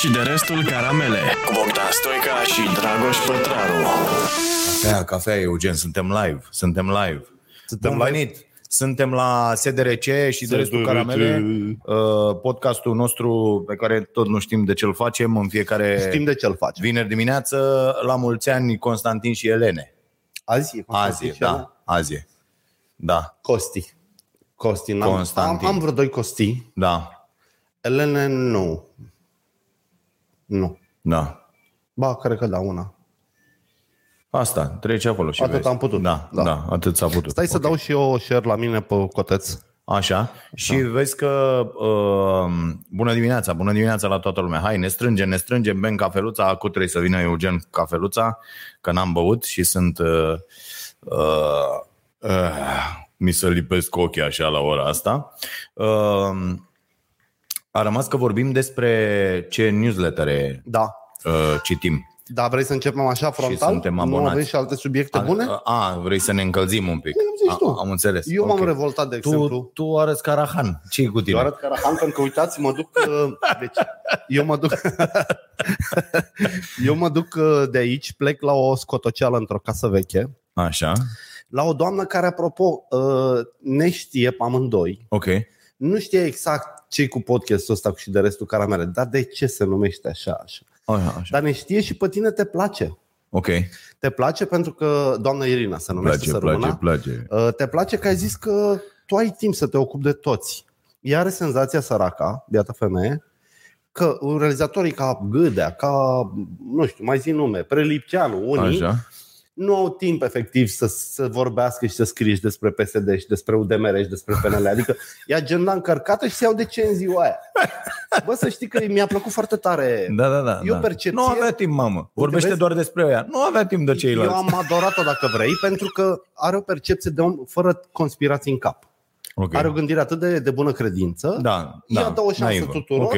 și de restul caramele cu Bogdan Stoica și Dragoș Pătraru. Cafea, cafea, Eugen, suntem live, suntem live. Suntem Bun live? venit! Suntem la SDRC și de restul SDRC. caramele, uh, podcastul nostru pe care tot nu știm de ce-l facem în fiecare Știm de ce-l faci. vineri dimineață, la mulți ani Constantin și Elene. Azi e Azi, e, da, azi e. Da, Costi. Costi. N-am, Constantin. Am, am vreo doi Costi. da, Elene, nu. Nu. da. Ba, cred că da, una. Asta, trece acolo și Atât vezi. am putut. Da, da, Da. da, atât s-a putut. Stai să Ok. dau și eu share la mine pe coteț. Așa. Și vezi că uh, bună dimineața, bună dimineața la toată lumea. Hai, ne strângem, ne strângem, bem cafeluța. Acum trebuie să vină Eugen cu cafeluța, că n-am băut și sunt... Uh, uh, uh, mi se lipesc ochii așa la ora asta. Uh, a rămas că vorbim despre ce newslettere Da. uh, citim. Da, vrei să începem așa frontal? suntem Nu abonați. aveți și alte subiecte bune? A, a, vrei să ne încălzim un pic. zici tu. A, am înțeles. Eu m-am Ok. revoltat, de exemplu. Tu, tu arăți ca Rahan. ce cu tine? Eu arăt Carahan pentru că uitați, mă duc... uh, Deci, eu mă duc... eu mă duc uh, de aici, plec la o scotoceală într-o casă veche, Așa, la o doamnă care, apropo, uh, ne știe pe amândoi, ok. nu știe exact ce cu podcastul ăsta și de restul caramele, dar de ce se numește așa, așa. Așa, așa. Dar ne știe și pe tine te place. Ok. Te place pentru că, doamna Irina se numește Place, să place, rămână. place. Uh, Te place că ai zis că tu ai timp să te ocupi de toți. Ea are senzația săraca, biată femeie, că realizatorii ca Gâdea, ca, nu știu, mai zi nume, Prelipceanu, unii, Așa. Nu au timp efectiv să, să vorbească și să scrie și despre PSD și despre UDMR și despre PNL. Adică ia agenda încărcată și se iau de ce în ziua aia. Bă, să știi că mi-a plăcut foarte tare. Da, da, da. E o da. percepție- Nu avea timp, mamă. Vorbește vezi? doar despre ea. Nu avea timp de ceilalți. Eu am adorat-o dacă vrei, pentru că are o percepție de om fără conspirații în cap. Ok. Are o gândire atât de, de bună credință. Da, Ea da. dă o șansă naivă. tuturor. Ok.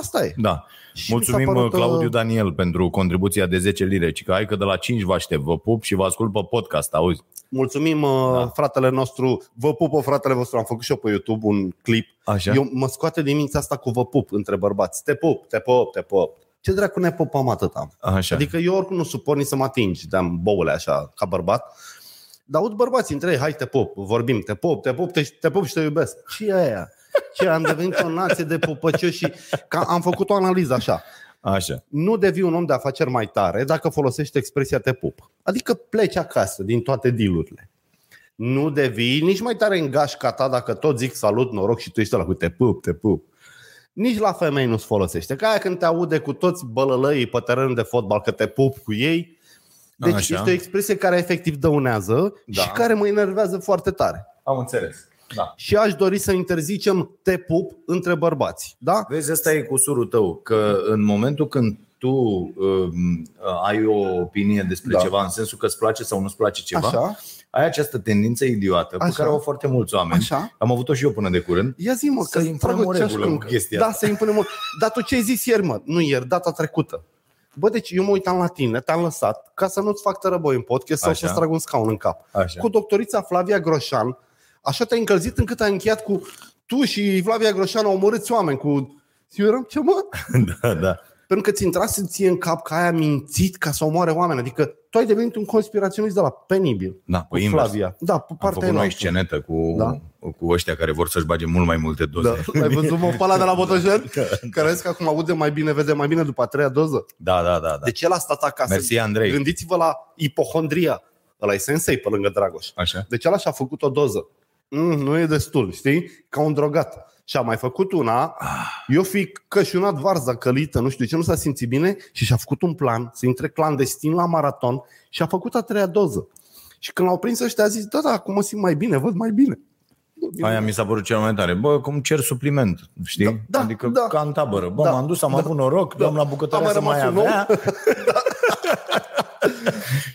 Asta e. Da. Și Mulțumim, mi s-a părut, Claudiu uh, Daniel, pentru contribuția de 10 lire. Ci că hai că de la 5 vă aștept. Vă pup și vă ascult pe podcast, auzi? Mulțumim da. fratele nostru. Vă pupă fratele vostru. Am făcut și eu pe YouTube un clip. Așa. Eu mă scoate din mintea asta cu vă pup între bărbați. Te pup, te pup, te pup. Ce dracu ne pupăm atâta? Așa. Adică eu oricum nu suport nici să mă atingi de boule așa, ca bărbat. Dar aud bărbații între ei, hai te pup, vorbim, te pup, te pup, te, te pup și te iubesc. Ce e aia? Ce am devenit o nație de pupăcioși și ca, am făcut o analiză așa. Așa. nu devii un om de afaceri mai tare dacă folosești expresia te pup. Adică pleci acasă din toate dealurile. Nu devii nici mai tare în gașca ta dacă tot zic salut, noroc și tu ești la cu te pup, te pup. Nici la femei nu-ți folosește. Ca aia când te aude cu toți bălălăii pe terenul de fotbal că te pup cu ei. Deci Așa. este o expresie care efectiv dăunează Da. și care mă enervează foarte tare. Am înțeles. Da. Și aș dori să interzicem te pup între bărbați. Da? Vezi, ăsta e cusurul tău, că în momentul când tu um, ai o opinie despre Da. ceva, în sensul că îți place sau nu-ți place ceva, Așa? ai această tendință idiotă pe Așa. care o au foarte mulți oameni. Așa. Am avut-o și eu până de curând. Ia zi mă, Să că impunem Dragoș, o ce-aș regulă cum- cu chestia Da, asta. să impunem o... Dar tu ce ai zis ieri, mă? Nu ieri, data trecută. Bă, deci eu mă uitam la tine, te-am lăsat ca să nu-ți fac tărăboi în podcast sau Așa. să-ți trag un scaun în cap. Așa. Cu doctorița Flavia Groșan, așa te-ai încălzit încât ai încheiat cu tu și Flavia Groșan au omorâți oameni cu... Eu eram, ce mă? da, da. Pentru că ți intrase ție în cap că ai a mințit ca să omoare oameni. Adică tu ai devenit un conspiraționist de la penibil. Da, cu pe invers. Flavia. Da, pe Am partea făcut noi aia. scenetă cu, Da. cu ăștia care vor să-și bage mult mai multe doze. Da. Ai văzut mă pe ăla de la Botoșani? Care a zis că acum aude mai bine, vede mai bine după a treia doză. Da, da, da. da. Deci el a stat acasă. Mersi, Andrei. Gândiți-vă la ipohondria. Ăla e sensei pe lângă Dragoș. Așa. Deci ăla și-a făcut o doză. Mm, nu e destul, știi? Ca un drogat. Și a mai făcut una, eu fi cășunat varza călită, nu știu ce, nu s-a simțit bine și și-a făcut un plan să intre clandestin la maraton și a făcut a treia doză. Și când l-au prins ăștia a zis, da, da, acum mă simt mai bine, văd mai bine. Aia mi s-a părut cel mai tare. Bă, cum cer supliment, știi? Da, da, adică da. ca în tabără. Bă, Da, m-am dus, am da, avut noroc, da. doamna Am bucătărea mai să mai rămas un om. avea.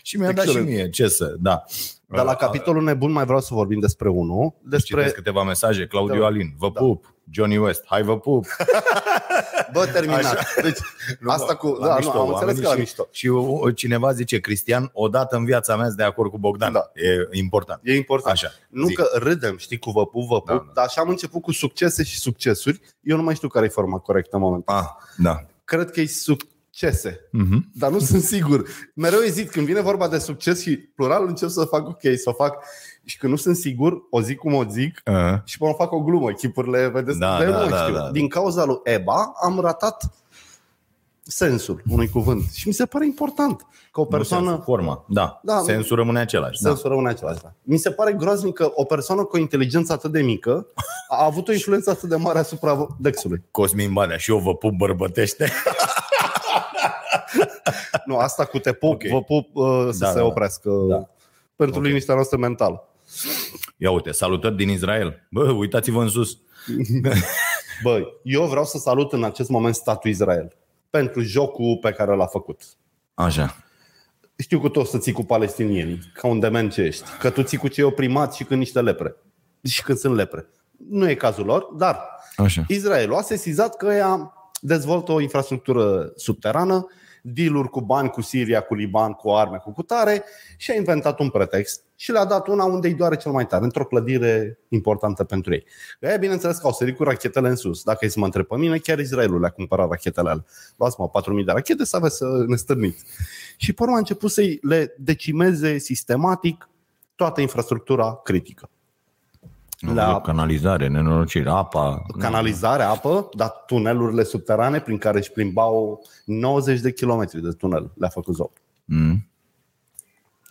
și mi-a dat și Excelent. mie, ce să, da. Dar la capitolul nebun mai vreau să vorbim despre unul, despre... Citesc câteva mesaje. Claudiu Da. Alin, vă Da. pup. Johnny West, hai vă pup. Bă, terminat. Deci, asta cu... Da, nu, am înțeles că la și, mișto. Și uh, cineva zice, Cristian, odată în viața mea sunt de acord cu Bogdan. Da. E important. E important. Așa, Nu zi. că râdem, știi, cu văpup, văpup, Da, da, da. dar așa am început cu succese și succesuri. Eu nu mai știu care e forma corectă în momentul. Ah, da. cred că e succese. Mhm. Dar nu sunt sigur. Mereu ezit când vine vorba de succes și plural încep să fac ok, să o fac și când nu sunt sigur, o zic cum o zic Uh, și până fac o glumă. Chipurile, vedeți, Da, de da, nu da, știu. da. Din cauza lui Eba am ratat sensul unui cuvânt și mi se pare important că o persoană, persoană forma. Da, Da, da sensul rămâne același. Da. sensul rămâne același. Da. Mi se pare groaznic că o persoană cu o inteligență atât de mică a avut o influență atât de mare asupra Dexului. Cosmin Badea și eu vă pup bărbătește. Nu, asta cu te pup, Ok. vă pup uh, să Da, se da, da. oprească Da. pentru liniștea noastră mentală. Ia uite, salutări din Israel. Bă, uitați-vă în sus. Băi, eu vreau să salut în acest moment statul Israel pentru jocul pe care l-a făcut. Așa. Știu că tu o să ții cu palestinienii, ca un dement ce ești. Că tu ții cu cei oprimați și când niște lepre. Și când sunt lepre. Nu e cazul lor, dar Așa. Israelul a sesizat că ea dezvoltă o infrastructură subterană, dealuri cu bani cu Siria, cu Liban, cu arme, cu cutare și a inventat un pretext și le-a dat una unde îi doare cel mai tare, într-o clădire importantă pentru ei. Ei, bineînțeles că au sărit cu rachetele în sus. Dacă e să mă întreb pe mine, chiar Israelul le-a cumpărat rachetele alea. Luați-mă 4.000 de rachete să aveți să ne stârniți. Și pe urmă a început să le decimeze sistematic toată infrastructura critică. La La- canalizare, nenorocire, apa. canalizare, apă, dar tunelurile subterane prin care își plimbau 90 de kilometri de tunel le-a făcut Zop. Mm.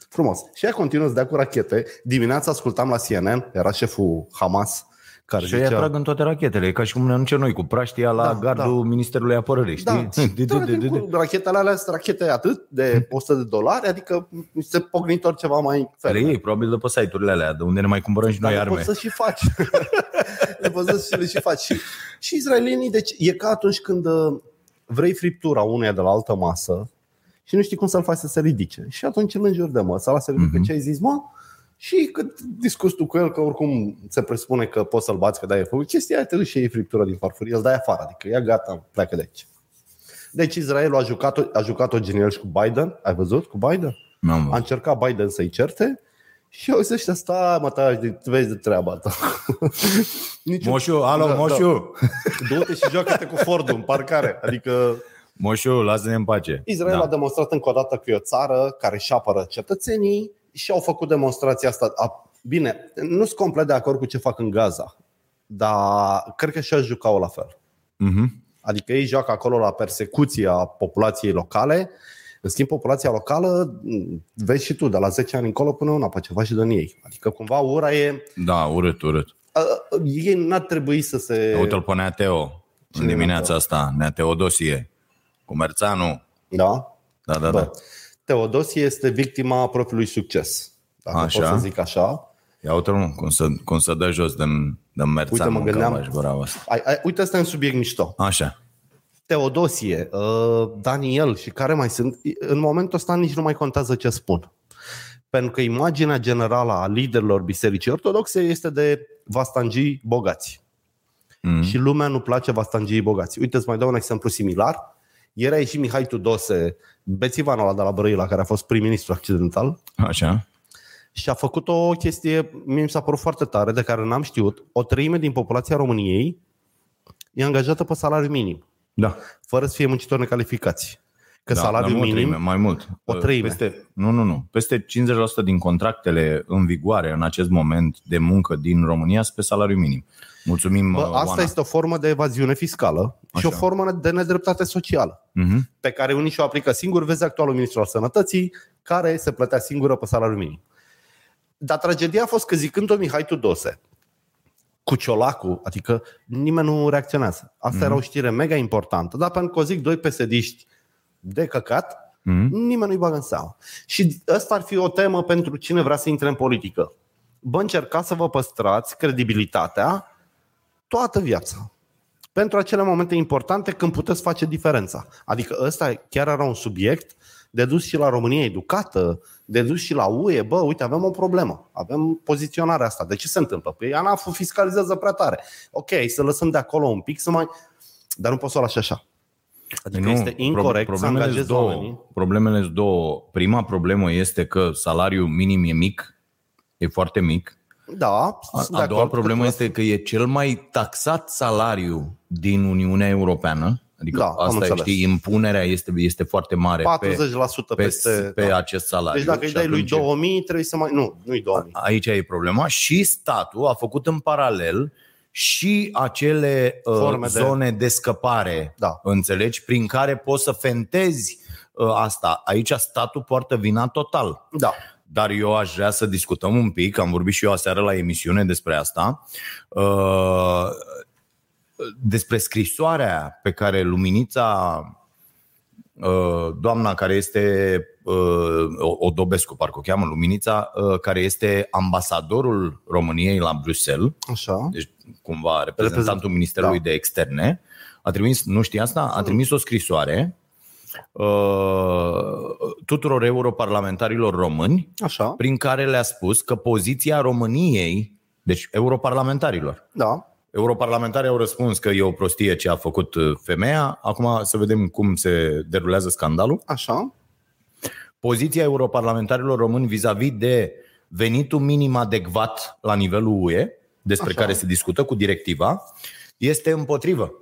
Frumos. Și ea continuă să dea cu rachete. Dimineața ascultam la CNN, era șeful Hamas, care Și ei zicea... atrag în toate rachetele, e ca și cum ne anuncem noi cu praștia la Da, gardul Ministerului Apărării, știi? Da, De- de- de- de- de- cu rachetele alea sunt rachete atât de 100 de dolari, adică niște pognitori ceva mai Care ferme. ei, probabil de pe site-urile alea, de unde ne mai cumpărăm și noi Dar le arme. poți să și faci. le poți să și le și faci. Și, și izraelienii, deci e ca atunci când uh, vrei friptura unuia de la altă masă și nu știi cum să-l faci să se ridice. Și atunci îl înjuri de măsă, la se ridică Mhm. ce ai zis, mă, și cât discuți tu cu el, că oricum se presupune că poți să-l bați, că da, e făcut chestia aia, te duci și iei friptura din farfurie, îl dai afară, adică ia gata, pleacă de aici. Deci Israelul a jucat-o, a jucat-o genial și cu Biden, ai văzut, cu Biden? N-am A văzut. încercat Biden să-i certe și eu zic, stai mă, taci, de- vezi de treaba ta. Nici Moșu, alo, Da, Moșu! Du-te și joacă-te cu Fordul în parcare. Adică Moșu, lasă-ne în pace. Israel Da. a demonstrat încă o dată că e o țară care își apără cetățenii și au făcut demonstrația asta. A, bine, nu sunt complet de acord cu ce fac în Gaza, dar cred că și-aș juca-o la fel. Mhm. Adică ei joacă acolo la persecuția populației locale. În schimb, populația locală, m, vezi și tu, de la 10 ani încolo până una pe ceva și din ei. Adică cumva ura e... Da, urât, urât. A, a, ei n-ar trebui să se... Uite-l pe Neateo Cine în e dimineața Neateo? asta, Neateo Dosie, Comerțanu. Da? Da, da, Bă, da. Teodosie este victima propriului succes. Dacă Așa. pot să zic așa. Ia uite mă, cum să, cum să dă jos din, din Merțanu mă în gândeam- Căvaș, bravo asta. Ai, ai, uite, asta e un subiect mișto. Așa. Teodosie, uh, Daniel și care mai sunt, în momentul ăsta nici nu mai contează ce spun. Pentru că imaginea generală a liderilor bisericii ortodoxe este de vastangii bogați. Mm. Și lumea nu place vastangii bogați. Uite, îți mai dau un exemplu similar. Ieri a ieșit Mihai Tudose, bețivanul ăla de la Brăila, care a fost prim-ministru accidental, Așa. și a făcut o chestie, mie mi s-a părut foarte tare, de care n-am știut. O treime din populația României e angajată pe salariu minim, Da. fără să fie muncitori necalificați. Că da, salariul dar nu o minim... treime, mai mult. O treime. Peste, nu, nu, nu. Peste 50% din contractele în vigoare în acest moment de muncă din România sunt pe salariu minim. Mulțumim, Bă, uh, asta Oana. este o formă de evaziune fiscală și Așa. o formă de nedreptate socială, Mhm. pe care unii și-o aplică singur. Vezi actualul ministru al sănătății, care se plătea singură pe salariul minim. Dar tragedia a fost că zicând-o Mihai Tudose, cu ciolacul, adică nimeni nu reacționează. Asta era o știre mega importantă, dar pentru că o zic doi pesediști de căcat, Mhm. nimeni nu-i bagă în seamă. Și asta ar fi o temă pentru cine vrea să intre în politică. Bă, încercați să vă păstrați credibilitatea toată viața. Pentru acele momente importante când puteți face diferența. Adică ăsta chiar era un subiect de dus și la România educată, de dus și la UE. Bă, uite, avem o problemă. Avem poziționarea asta. De ce se întâmplă? Păi ANAF fiscalizează prea tare. Ok, să lăsăm de acolo un pic să mai... Dar nu poți să o lași așa. Adică Nu, este incorrect pro- să problemele angajezi sunt două. oamenii. Problemele sunt două. Prima problemă este că salariul minim e mic, e foarte mic. Da, A, sunt de a doua acord problemă că este că e cel mai taxat salariu din Uniunea Europeană, Adică Da, am asta e, înțeles. știi, impunerea este, este foarte mare 40% pe, pe, peste... pe da. acest salariu. Deci dacă îi Și dai lui atunci- 2000, trebuie să mai... Nu, nu-i 2000. Aici e problema și statul a făcut în paralel și acele uh, Forme de- zone de scăpare, Da. înțelegi, prin care poți să fentezi uh, asta. Aici statul poartă vina total. Da. Dar eu aș vrea să discutăm un pic, am vorbit și eu aseară la emisiune despre asta, uh, despre scrisoarea pe care Luminița, uh, doamna care este uh, Odobescu, parcă o cheamă Luminița, uh, care este ambasadorul României la Bruxelles, Așa. deci cumva reprezentantul Reprezent- Ministerului da. de Externe, a trimis, nu știi asta, a trimis o scrisoare uh, tuturor europarlamentarilor români Așa. prin care le-a spus că poziția României, deci europarlamentarilor, Da. europarlamentarii au răspuns că e o prostie ce a făcut uh, femeia, acum să vedem cum se derulează scandalul. Așa. Poziția europarlamentarilor români vis-a-vis de venitul minim adecvat la nivelul UE, despre Așa. care se discută cu directiva, este împotrivă.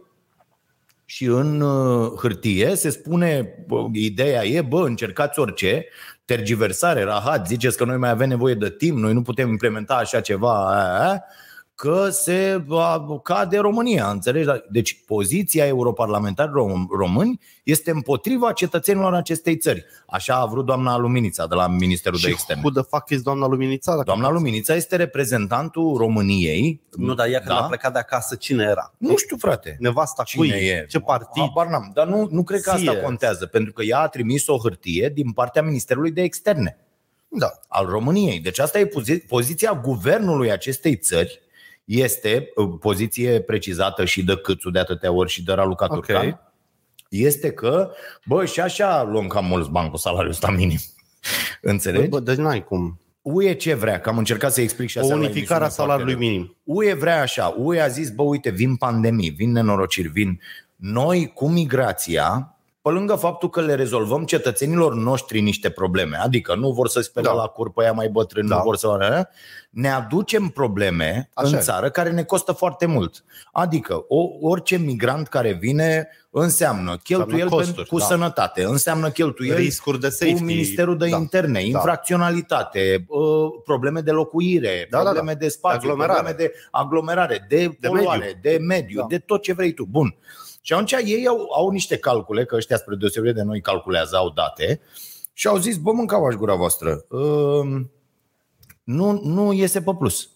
Și în uh, hârtie se spune, bă, ideea e, bă, încercați orice, tergiversare, rahat, ziceți că noi mai avem nevoie de timp, noi nu putem implementa așa ceva, aia, aia, că se va cade România, înțelegi? Deci poziția europarlamentarilor rom- români este împotriva cetățenilor acestei țări. Așa a vrut doamna Luminița de la Ministerul de Și Externe. who the fuck is doamna Luminița? Dacă Doamna Luminița este reprezentantul României. Nu, dar ea când Da? a plecat de acasă, cine era? Nu știu, frate. Nevasta Cine cui? e? Ce partid? Habar n-am. Dar nu, nu cred că asta Ție. contează, pentru că ea a trimis o hârtie din partea Ministerului de Externe Da. al României. Deci asta e pozi- poziția guvernului acestei țări. Este uh, poziție precizată și de Câțu de atâtea ori și de Raluca Ok. Turcan. Este că, bă, și așa luăm cam mulți bani cu salariul ăsta minim. Înțelegi? Bă, deci n-ai cum. UE ce vrea? Că am încercat să explic și O aseară la unificare a emisiune salariului foarte minim. UE vrea așa, UE a zis, bă, uite, vin pandemii, vin nenorociri, vin noi cu migrația, pe lângă faptul că le rezolvăm cetățenilor noștri niște probleme, adică nu vor să spele Da. la curpă aia mai bătrâni, Da. nu vor să... Ne aducem probleme Așa în e. țară care ne costă foarte mult. Adică o, orice migrant care vine înseamnă cheltuieli costuri, pentru, cu da. sănătate, înseamnă cheltuieli Riscuri de safety. cu Ministerul de Da. Interne, infracționalitate, uh, probleme de locuire, Da, da, da. probleme de spațiu, Aglomerare. probleme de aglomerare, de, De poluare, mediu. de mediu, Da. de tot ce vrei tu. Bun. Și atunci ei au, au niște calcule, că ăștia spre deosebire de noi calculează, au date și au zis, bă, mâncau gura voastră. Uh, nu, nu iese pe plus.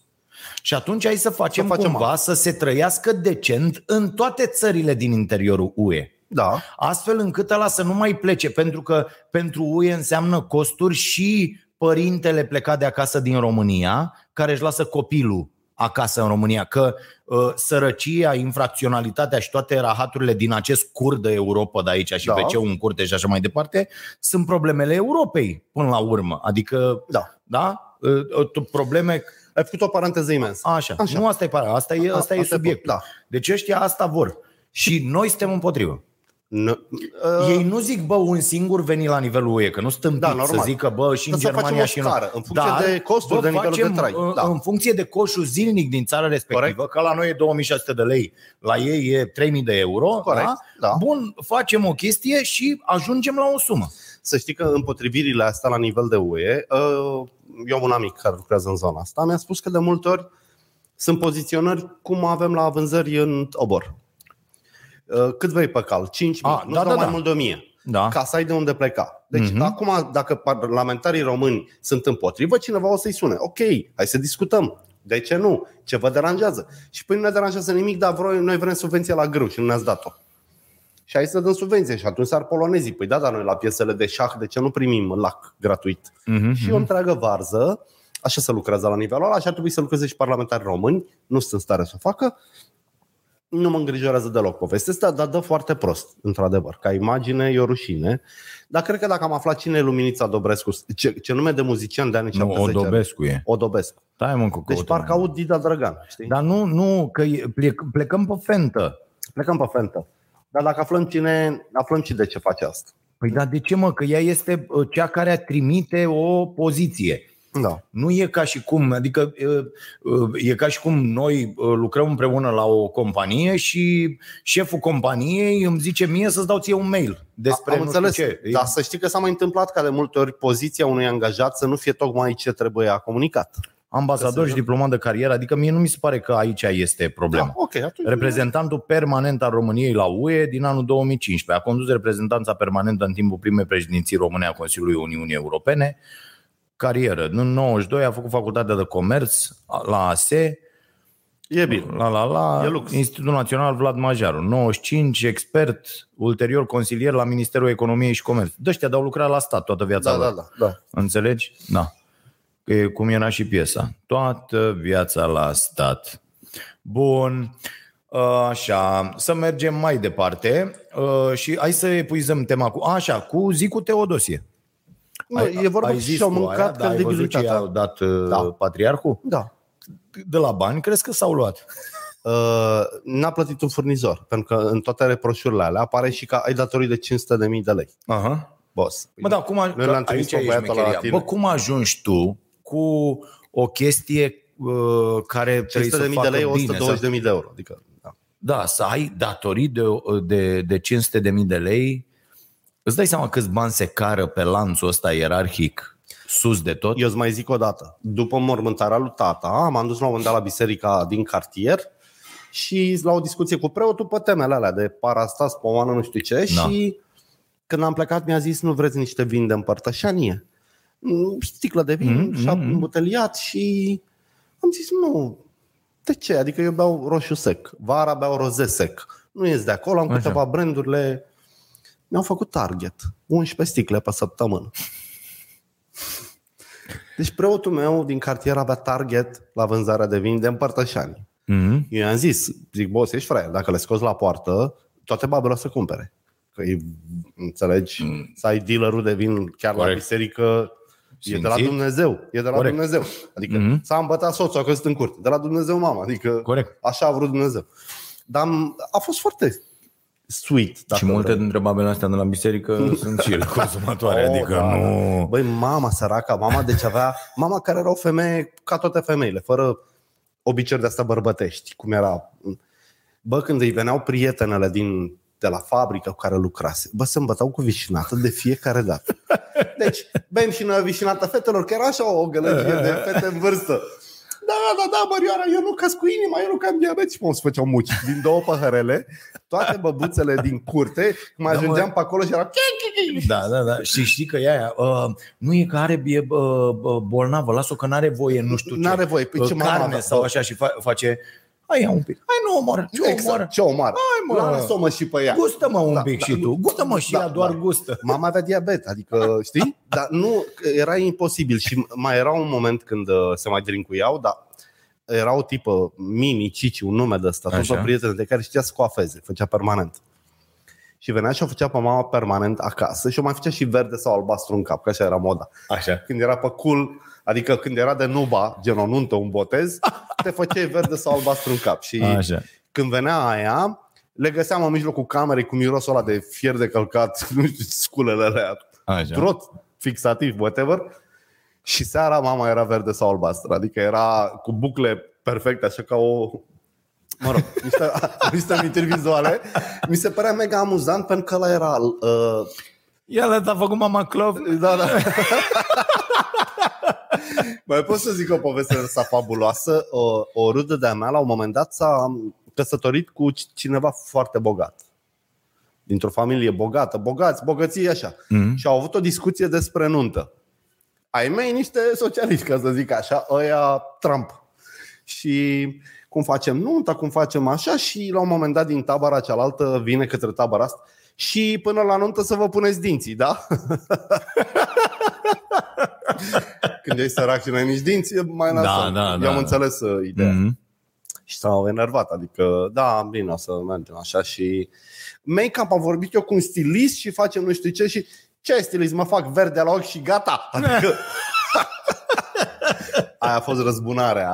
Și atunci hai să facem, Să facem cumva să se trăiască decent în toate țările din interiorul UE Da. astfel încât ăla să nu mai plece, pentru că pentru UE înseamnă costuri și părintele plecat de acasă din România, care își lasă copilul acasă în România, că uh, sărăcia, infracționalitatea și toate rahaturile din acest cur de Europa de aici și Da. da. pe în curte și așa mai departe, sunt problemele Europei până la urmă. Adică, Da. da? Uh, uh, probleme Ai făcut o paranteză imensă. Așa. Așa. Așa. Nu asta e para, asta e, asta e Asta e subiectul. da. Deci ăștia asta vor. Și noi suntem împotrivă. N- uh, Ei nu zic, bă, un singur veni la nivelul UE, că nu stăm Da, da, să normal. zică, bă, și în Să facem Germania o și în scară, în funcție de costuri, de nivelul de facem, trai. în- Da. În funcție de coșul zilnic din țara respectivă, Corect. că la noi e 2600 de lei, la ei e 3000 de euro, Corect, da? da. Bun, facem o chestie și ajungem la o sumă. Să știi că împotrivirile astea la nivel de UE, uh, eu am un amic care lucrează în zona asta, mi-a spus că de multe ori sunt poziționări cum avem la vânzări în obor. Uh, Cât vrei pe cal? 5 A, nu da, sau da, mai da. mult de 1000. Da. Ca să ai de unde pleca. Deci Mhm. acum, dacă parlamentarii români sunt împotrivă, cineva o să-i sune. Ok, hai să discutăm. De ce nu? Ce vă deranjează? Și păi nu ne deranjează nimic, dar vreo, noi vrem subvenție la grâu și nu ne-ați dat-o. Și hai să dăm subvenție și atunci ar polonezii. Păi da, dar noi la piesele de șah, de ce nu primim lac gratuit? Mhm, Și o întreagă varză, așa se lucrează la nivelul ăla și ar trebui să lucreze și parlamentarii români, nu sunt în stare să o facă. Nu mă îngrijorează deloc povestea asta, dar dă foarte prost, într-adevăr. Ca imagine e o rușine. Dar cred că dacă am aflat cine e Luminița Dobrescu, ce, ce nume de muzician de anii Nu, 70 are? Odobescu e. Odobescu. Stai mă cu Deci căutăm. parcă aud Dida Drăgan, știi? Dar nu, nu, că e- plec, plecăm pe fentă. Plecăm pe fentă. Dar dacă aflăm cine, aflăm și de ce face asta. Păi dar de ce mă? Că ea este uh, cea care trimite o poziție. Da. Nu e ca și cum, adică e ca și cum noi lucrăm împreună la o companie și șeful companiei îmi zice mie să-ți dau ție un mail despre Am nu înțeles, știu ce. dar să știi că s-a mai întâmplat ca de multe ori poziția unui angajat să nu fie tocmai ce trebuie a comunicat. Ambasador și diplomat de carieră, adică mie nu mi se pare că aici este problema. Da, ok, atunci Reprezentantul permanent al României la UE din anul 2015 a condus reprezentanța permanentă în timpul primei președinții române a Consiliului Uniunii Europene. Carieră. În 92 a făcut facultatea de comerț la ASE, E bine. la la la, E lux. Institutul Național Vlad Majaru. 95 expert, ulterior consilier la Ministerul Economiei și Comerț. Dăștia de-au lucrat la stat toată viața Da, lor. da, da, da. Înțelegi? Da. Că e cum era și piesa. Toată viața la stat. Bun. Așa, să mergem mai departe uh, și hai să epuizăm tema cu... Așa, cu zi cu Teodosie. Nu, e vorba zis și au cu mâncat aia, da, ai văzut ce i-au credibilitatea. dat uh, Da. patriarhul? Da. De la bani, crezi că s-au luat? Uh, n-a plătit un furnizor, pentru că în toate reproșurile alea apare și că ai datorii de 500.000 de lei. Aha. Boss. Bă, da, cum a, Noi l-am trimis aici pe e băiatul ăla la șmecheria. tine. Bă, cum ajungi tu cu o chestie uh, care trebuie să 500.000 de facă lei, bine, să 120.000 de euro. Adică, da. Da, să ai datorii de, de, de 500 de mii de lei, îți dai seama câți bani se cară pe lanțul ăsta ierarhic sus de tot? Eu îți mai zic o dată. După mormântarea lui tata, m-am dus la un moment dat la biserica din cartier și la o discuție cu preotul pe temele alea de parastas, pomană, nu știu ce Da. și când am plecat mi-a zis nu vreți niște vin de împărtășanie? Mm, Sticlă de vin, Mm, mm, și-a mm, mm. îmbuteliat și am zis nu, de ce? Adică eu beau roșu sec, vara beau roze sec. Nu ies de acolo, am Așa. câteva brandurile mi-au făcut target. 11 sticle pe săptămână. Deci preotul meu din cartier avea target la vânzarea de vin de împărtășani. Mm-hmm. Eu i-am zis, zic, boss, ești fraier, dacă le scoți la poartă, toate babele o să cumpere. Că e, înțelegi, mm. să ai dealerul de vin chiar Corect. la biserică, e de la Simțit. Dumnezeu. E de la Corect. Dumnezeu. Adică Mhm. mm-hmm. s-a îmbătat soțul, a căzut în curte. De la Dumnezeu mama. Adică Corect. așa a vrut Dumnezeu. Dar am- a fost foarte sweet. Dacă Și multe vrei. dintre babele astea de la biserică sunt și ele consumatoare, Oh, adică da, nu... Băi, mama săraca, mama deci avea, mama care era o femeie ca toate femeile, fără obiceiuri de astea bărbătești, cum era. Bă, când îi veneau prietenele din, de la fabrică cu care lucrase, bă, se îmbătau cu vișinată de fiecare dată. Deci, bem și noi vișinată fetelor, că era așa o gălăgie de fete în vârstă. Da, da, da, Mărioara, eu nu caz cu inima, eu nu cam diabet și mă se făceau muci din două păhărele, toate băbuțele din curte, mai Da, mă. ajungeam pe acolo și era Da, da, da. Și știi că e aia, uh, nu e că are e, uh, uh, bolnavă, lasă-o că n-are voie, nu știu ce. N-are voie. Păi uh, ce mama carne avea? sau Bă. așa și fa- face, hai ia un pic, hai nu omoară, ce omoară. Exact, ce omoară. Hai, mă. Lasă-o mă și pe ea. Gustă-mă un Da, pic da, și tu, gustă-mă și da, ea doar da. gustă. Mama avea diabet, adică, știi? Dar nu, era imposibil și mai era un moment când uh, se mai drincuiau, dar era o tipă, Mini, Cici, un nume de ăsta, tot Așa. o prietenă de care știa să coafeze, făcea permanent. Și venea și o făcea pe mama permanent acasă și o mai făcea și verde sau albastru în cap, că așa era moda. Așa. Când era pe cool, adică când era de nuba, gen o nuntă, un botez, te făceai verde sau albastru în cap. Și Așa. când venea aia, le găseam în mijlocul camerei cu mirosul ăla de fier de călcat, nu știu, sculele alea, Așa. trot, fixativ, whatever. Și seara mama era verde sau albastră, adică era cu bucle perfecte, așa ca o... Mă rog, niște, niște amintiri vizuale. Mi se părea mega amuzant pentru că ăla era... Uh, Ia le a făcut mama Clov. da, da. Mai pot să zic o poveste de asta fabuloasă. O, o rudă de-a mea, la un moment dat, s-a căsătorit cu c- cineva foarte bogat. Dintr-o familie bogată, bogați, bogății așa. Mhm. Și au avut o discuție despre nuntă. Ai mei niște socialiști, ca să zic așa, ăia Trump. Și cum facem nunta, cum facem așa și la un moment dat din tabăra cealaltă vine către tabăra asta și până la nuntă să vă puneți dinții, da? Când ești sărac și n-ai nici dinți, e mai Da, nasol. da, Eu da, am da. înțeles uh, ideea. Mhm. Și s-au enervat, adică, da, bine, o să mergem așa și make-up am vorbit eu cu un stilist și facem nu știu ce și ce ai stilist? Mă fac verde la ochi și gata. Adică... Aia a fost răzbunarea.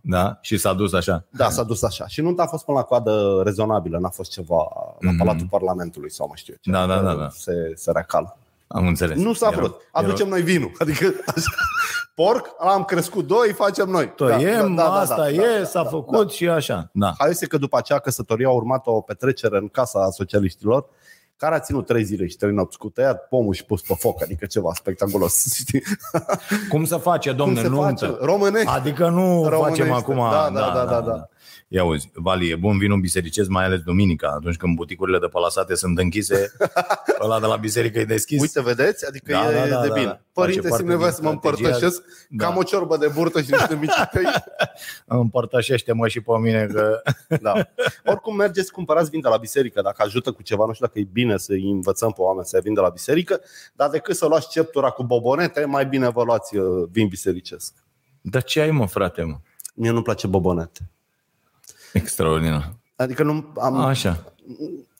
Da, și s-a dus așa. Da, s-a dus așa. Și nunta a fost până la coadă rezonabilă, n-a fost ceva la Mhm. Palatul Parlamentului sau mai știu eu ce. Da, da, da, da. Se, se recală. Am înțeles. Nu s-a Era- vrut. Aducem noi vinul. Adică așa, porc, l-am crescut doi, facem noi. Tăiem, Da, da, da, asta da, e, da, s-a da, făcut da. și așa. Da. Hai să că după acea căsătorie a urmat o petrecere în casa socialiștilor care a ținut trei zile și trei nopți cu tăiat pomul și pus pe foc, adică ceva spectaculos. Știi? Cum să face, domne, Cum se nuntă? face? Românești. Adică nu Românește. facem acum... Da, da, da, da, da. Ia uzi, Vali, e bun vinul bisericesc, mai ales duminica, atunci când buticurile de palasate sunt închise, ăla de la biserică e deschis. Uite, vedeți? Adică Da, e da, da, de da, bine. da. Părinte, Face simt parte nevoie din să mă strategia- împărtășesc Da. cam o ciorbă de burtă și niște mici tăi. Împărtășește-mă și pe mine că... Da. Oricum mergeți să cumpărați vin de la biserică, dacă ajută cu ceva, nu știu dacă e bine să îi învățăm pe oameni să ia vin de la biserică, dar decât să luați ceptura cu bobonete, mai bine vă luați uh, vin bisericesc. Dar ce ai, mă, frate, mă? Mie nu-mi place bobonete. Extraordinar. Adică nu am, Așa.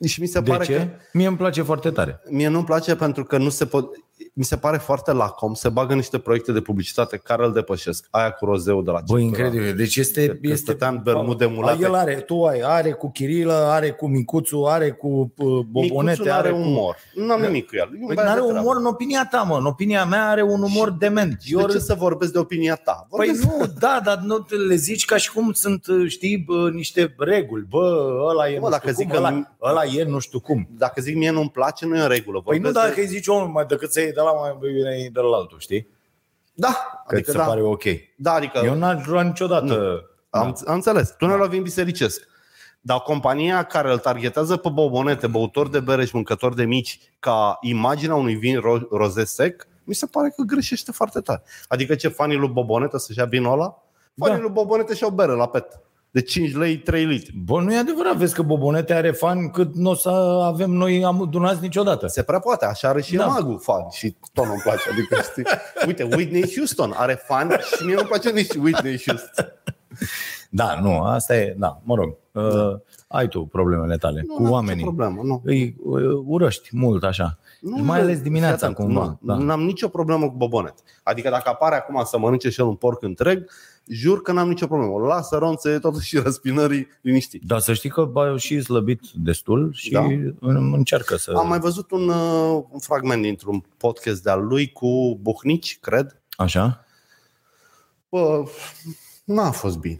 și mi se De pare ce? că Mie îmi place foarte tare. mie nu-mi place pentru că nu se pot mi se pare foarte lacom, se bagă niște proiecte de publicitate care îl depășesc. Aia cu rozeu de la Băi, ceptura. incredibil. Deci este... Că este stăteam în bermude mulate. El are, tu ai, are cu Chirilă, are cu Micuțu, are cu uh, Bobonete, Micuțul nu are cu... umor. Nu am nimic cu el. E un Păi băiat are de treabă. umor în opinia ta, mă. În opinia mea are un umor dement. Și de ce să vorbesc de opinia ta? Păi Vorbesc nu, da, dar nu te le zici ca și cum sunt, știi, bă, niște reguli. Bă, ăla e Mă, nu dacă știu zic cum, că ăla, nu- ăla e nu știu cum. Dacă zic mie nu-mi place, nu e în regulă. Păi nu Vorbesc dacă de... îi zici omul mai decât să iei de la mai bine iei de la altul, știi? Da, Că adică ți se da. pare ok. Da, adică Eu n-aș lua niciodată. am, am înțeles. Tu ne la vin bisericesc. Dar compania care îl targetează pe bobonete, băutori de bere și mâncători de mici ca imaginea unui vin ro- roze sec, mi se pare că greșește foarte tare. Adică ce, fanii lui Bobonete să-și ia vinul ăla? Fanii Da. lui Bobonete și-au bere la pet. De 5 lei, 3 litri. Bă, nu e adevărat, vezi că Bobonete are fan cât nu o să avem noi adunați niciodată. Se prea poate, așa are și Da. da. magul fan și tot nu-mi place. Adică, știi? Uite, Whitney Houston are fan și mie nu-mi place nici Whitney Houston. Da, nu, asta e, da, mă rog. Uh, ai tu problemele tale Nu, cu n-am oamenii. nicio problemă, nu. Îi uh, urăști mult așa. Nu, mai nu, ales dimineața fii atent, cumva. Nu, da. N-am nicio problemă cu bobonet. Adică dacă apare acum să mănânce și el un porc întreg, jur că n-am nicio problemă. O lasă ronțe totuși și răspinării liniștit. Dar să știi că bă, și slăbit destul și Da. în- încearcă să... Am mai văzut un, uh, un fragment dintr-un podcast de-al lui cu Buhnici, cred. Așa? Bă, n-a fost bine.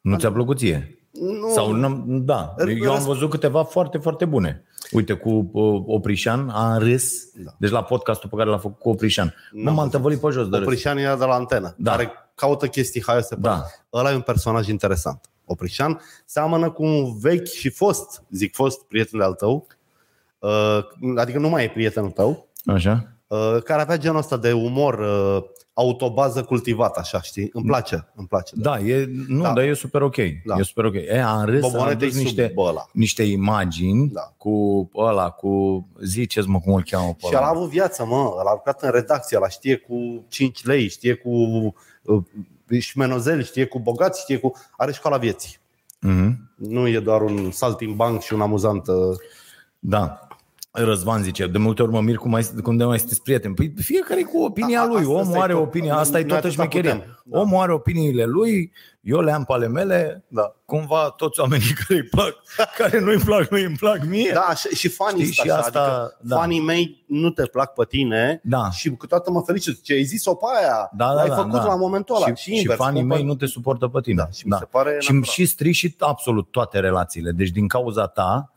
Nu ți-a plăcut ție? Nu, Sau nu, da. Eu am văzut câteva foarte, foarte bune. Uite, cu uh, Oprișan a râs. Da. Deci la podcastul pe care l-a făcut cu Oprișan. Nu N-am m-am văzut. tăvălit pe jos de râs. Oprișan era de la antenă, Da. care caută chestii haioase. pe Da. Ăla e un personaj interesant. Oprișan seamănă cu un vechi și fost, zic fost, prieten al tău, uh, adică nu mai e prietenul tău, Așa? uh, care avea genul ăsta de umor uh, autobază cultivat, așa, știi? Îmi place, îmi place. Da, e, nu, da. Da. dar e super ok. Da. E super ok. E, am râs, am Bobonete dus sub niște, ăla. niște imagini Da. cu ăla, cu ziceți mă cum îl cheamă pe Și el a ăla. avut viață, mă, el a lucrat în redacție, ăla știe cu 5 lei, știe cu uh, șmenozeli, știe cu bogați, știe cu... Are școala vieții. Mhm. Nu e doar un saltimbanc și un amuzant... uh, Da. Răzvan zice, de multe ori mă mir cum, mai, cum de mai sunteți prieteni. Păi fiecare cu opinia A- lui. asta Omul e are tot. opinia, asta e Noi toată atâta șmecheria. putem. Da. Omul are opiniile lui, eu le am pe ale mele, Da. cumva toți oamenii care îi plac, care nu îi plac, nu îi plac mie. Da, și, și fanii Știi, și așa, asta- adică da. fanii mei nu te plac pe tine Da. și câteodată mă felicit. Ce ai zis-o pe aia, Da, da, l-ai da, făcut da. la momentul ăla. Și, Și, și invers, fanii cum mei pe- nu te suportă pe tine. Da, și mi se pare și, natural. și strici și absolut toate relațiile. Deci din cauza ta,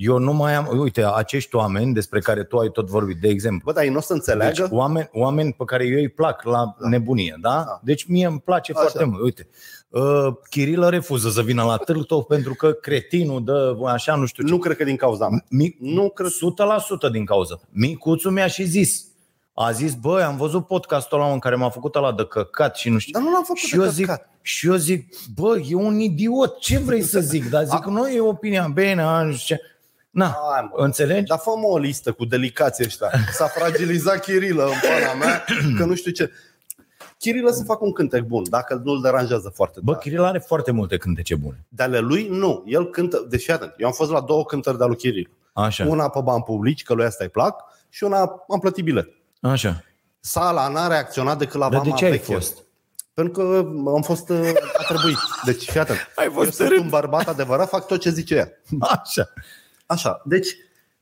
eu nu mai am... Uite, acești oameni despre care tu ai tot vorbit, de exemplu. Bă, dar ei nu o să înțeleagă? Deci oameni, oameni pe care eu îi plac la nebunie, da? Da. Deci mie îmi place Așa. foarte mult. Uite, uh, Chirilă refuză să vină la târg tot pentru că cretinul dă așa, nu știu ce. nu cred că din cauza mea. Mi, Nu cred. 100% din cauza. Micuțul mi-a și zis. A zis, băi, am văzut podcastul ăla în care m-a făcut ăla de căcat și nu știu. Dar nu l-am făcut și de eu zic, căcat. și eu zic, bă, e un idiot, ce vrei să zic? Dar zic, nu e opinia, bine, a, nu știu ce. Na, Hai, mă. înțelegi? Dar fă o listă cu delicații ăștia. S-a fragilizat Chirilă în pana mea, că nu știu ce. Chirilă să facă un cântec bun, dacă nu-l deranjează foarte Bă, tare. Chiril are foarte multe cântece bune. De ale lui, nu. El cântă, deci fii atent, eu am fost la două cântări de al lui Chiril. Așa, Una pe bani publici, că lui asta îi plac, și una am plătit bilet. așa. Sala n-a reacționat decât la Dar de Vama ce ai Veche. fost? Pentru că am fost uh, atribuit. Deci, fii atent. Ai fost eu sunt târât. un bărbat adevărat, fac tot ce zice ea. Așa. Așa, deci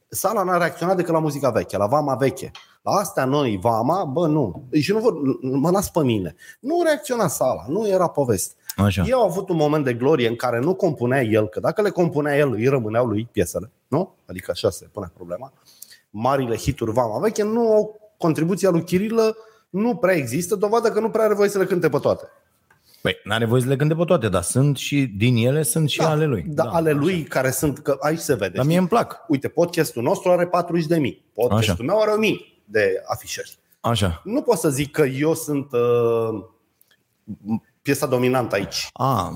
Sala n-a reacționat decât la muzica veche, la vama veche. La astea noi, vama, bă, nu. Și nu vor, mă las pe mine. Nu reacționa sala, nu era poveste. Așa. Eu au avut un moment de glorie în care nu compunea el, că dacă le compunea el, îi rămâneau lui piesele, nu? Adică așa se pune problema. Marile hituri vama veche nu au contribuția lui Chirilă, nu prea există, dovadă că nu prea are voie să le cânte pe toate. Păi, n-are voie să le cânte pe toate, dar sunt și din ele sunt și ale lui. Da, ale lui care sunt, că aici se vede. Dar mie îmi plac. Uite, podcastul nostru are 40 de mii. Podcastul Așa. meu are 1000 de afișări. Așa. Nu pot să zic că eu sunt uh, piesa dominantă aici. A,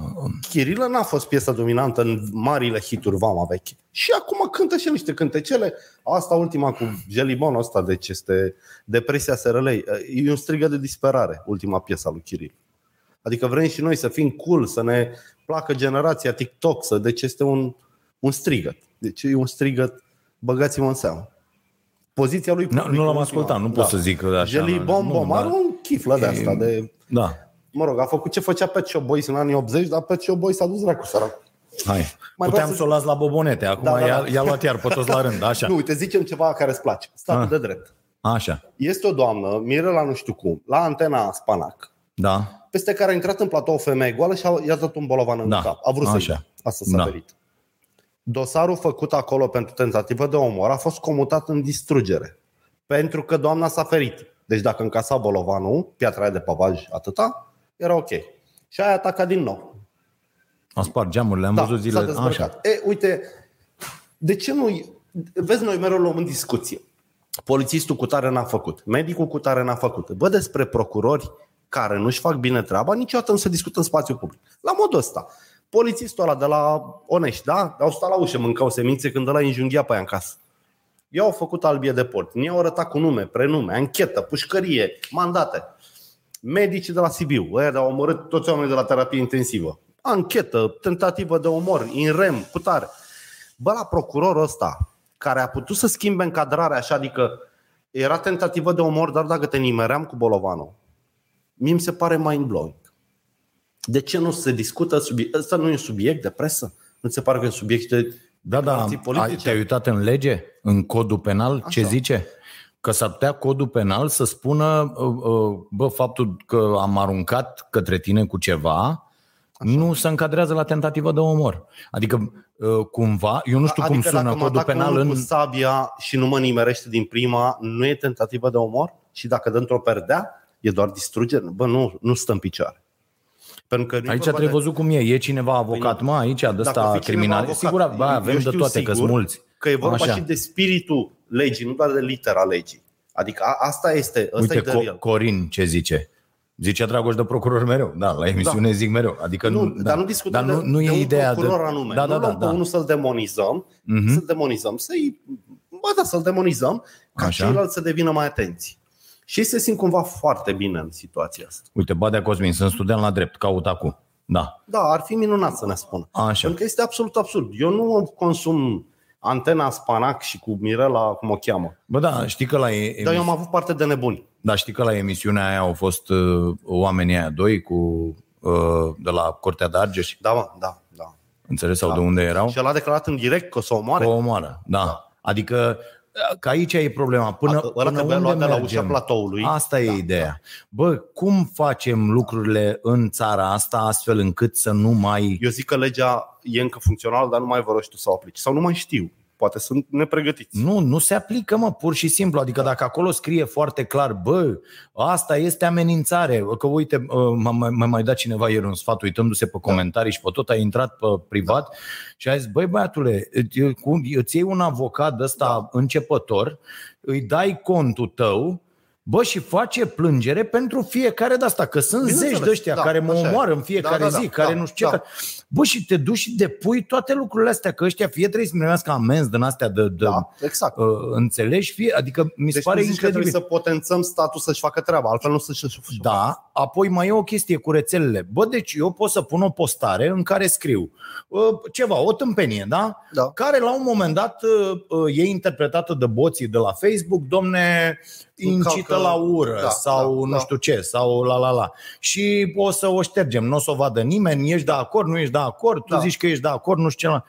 Chirilă n-a fost piesa dominantă în marile hituri vama veche. Și acum cântă și el niște cântecele. Asta ultima cu Jelibonul ăsta, deci este Depresia SRL. E un strigă de disperare, ultima piesă a lui Chiril. Adică vrem și noi să fim cool, să ne placă generația TikTok, să, deci este un, un strigăt. Deci e un strigăt, băgați-mă în seamă. Poziția lui nu, public nu l-am în ascultat, ultima- nu pot să zic așa. Jelly nu, Bom nu, Bom, dar- are un chiflă de asta, de Da, Mă rog, a făcut ce făcea Pet Shop Boys în anii 80, dar Pet Shop Boys s-a dus dracu sărac. hai. Mai Puteam vreau să- să o las la bobonete, acum Da, da, da. i-a, i-a luat iar pe toți la rând, așa. Nu, uite, zicem ceva care îți place. Statul Ah. de drept. Așa, Este o doamnă, Mirela nu știu cum, la antena Spanac, da, peste care a intrat în platou o femeie goală și a, i-a dat un bolovan în Da, cap. A vrut să așa. Așa. Asta s-a Da. ferit. Dosarul făcut acolo pentru tentativă de omor a fost comutat în distrugere. Pentru că doamna s-a ferit. Deci dacă încasa bolovanul, piatra aia de pavaj, atâta, era ok. Și aia atacat din nou. am spart geamurile, am Da, văzut s-a zilele, dezbrăcat. așa. E, uite, de ce nu Vezi, noi mereu luăm în discuție. Polițistul cu tare n-a făcut, medicul cu tare n-a făcut. Bă, despre procurori care nu-și fac bine treaba, niciodată nu se discută în spațiu public. La modul ăsta. Polițistul ăla de la Onești, da? Au stat la ușă, mâncau semințe când ăla înjunghia pe aia în casă. Eu au făcut albie de port. Ne-au arătat cu nume, prenume, anchetă, pușcărie, mandate. Medicii de la Sibiu, ăia de au omorât toți oamenii de la terapie intensivă. Anchetă, tentativă de omor, in rem, cu tare. Bă, la procurorul ăsta, care a putut să schimbe încadrarea așa, adică era tentativă de omor, dar dacă te nimeream cu bolovanul, mie mi se pare mind-blowing. De ce nu se discută subiect? Ăsta nu e un subiect de presă? Nu ți se pare că e un subiect de Da, da, declarații ai, politice? te-ai uitat în lege, în codul penal, ce Așa. zice? Că s-ar putea codul penal să spună, uh, uh, bă, faptul că am aruncat către tine cu ceva, nu se încadrează la tentativă de omor. Adică, uh, cumva, eu nu știu cum adică sună dacă mă codul atacă penal unul în... cu sabia și nu mă nimerește din prima, nu e tentativă de omor? Și dacă dă într-o perdea, e doar distrugere? Bă, nu, nu stă în picioare. Pentru că nu e Aici vorba trebuie de- văzut cum e. E cineva avocat, mă, aici, de Dacă ăsta o fi cineva criminal. avocat, Sigur, bă, eu- avem eu de știu toate, că sigur sunt mulți. Că e vorba Așa. și de spiritul legii, nu doar de litera legii. Adică a, asta este, asta Uite, e de Co- real. Corin ce zice? Zice Dragoș de procuror mereu. Da, la emisiune da. zic mereu. Adică Nu, nu, dar da. nu discutăm dar nu, de, nu de e un ideea procuror de... anume. Da, nu da, da, luăm pe da. unul să-l demonizăm, Mhm. să-l demonizăm, să-i... Bă, da, să-l demonizăm, ca Așa. ceilalți să devină mai atenți. Și ei se simt cumva foarte bine în situația asta. Uite, Badea Cosmin, sunt student la drept, caut acum. Da, Da, ar fi minunat să ne spună. așa. Pentru că este absolut absurd. Eu nu consum antena Spanac și cu Mirela, cum o cheamă. Bă, da, știi că la, e- Dar eu emis- am avut parte de nebuni. da, știi că la emisiunea aia au fost uh, oamenii aia doi cu, uh, de la Curtea de Argeș. Da, mă, da, da. Înțeles? Sau de unde erau? Și el a declarat în direct că o să o omoare. Că o omoară, da. Adică că aici e problema. Până, A- ăla până trebuia unde luat de la mergem? ușa platoului. Asta e Da, ideea. Bă, cum facem lucrurile în țara asta astfel încât să nu mai... Eu zic că legea e încă funcțională, dar nu mai vor știu să o aplici. Sau nu mai știu. Poate sunt nepregătiți. Nu, nu se aplică, mă, pur și simplu. Adică dacă acolo scrie foarte clar, bă, asta este amenințare. Că uite, m-a mai, m-a mai dat cineva ieri un sfat uitându-se pe comentarii și pe tot, a intrat pe privat și a zis, băi băiatule, îți- cu- îți iei un avocat de ăsta începător, îi dai contul tău, Bă, și face plângere pentru fiecare de asta, că sunt Bineînțeles, zeci de ăștia da, care mă așa e. omoară în fiecare Da, da, da, zi, care da, nu știu ce. da. care- Bă, și te duci și depui toate lucrurile astea, că ăștia fie trebuie să primească amenzi din astea de, de Da, exact. uh, înțelegi, fie, adică mi se Deci pare tu zici că incredibil. trebuie să potențăm statul să-și facă treaba, altfel nu să-și Da, apoi mai e o chestie cu rețelele. Bă, deci eu pot să pun o postare în care scriu uh, ceva, o tâmpenie, da? Da. Care la un moment dat uh, uh, e interpretată de boții de la Facebook, domne, incită Încalcă- la ură Da, sau da, nu da. știu ce, sau la la la. Și o să o ștergem, nu o să o vadă nimeni, ești de acord, nu ești de acord, tu Da. zici că ești de acord, nu știu ce.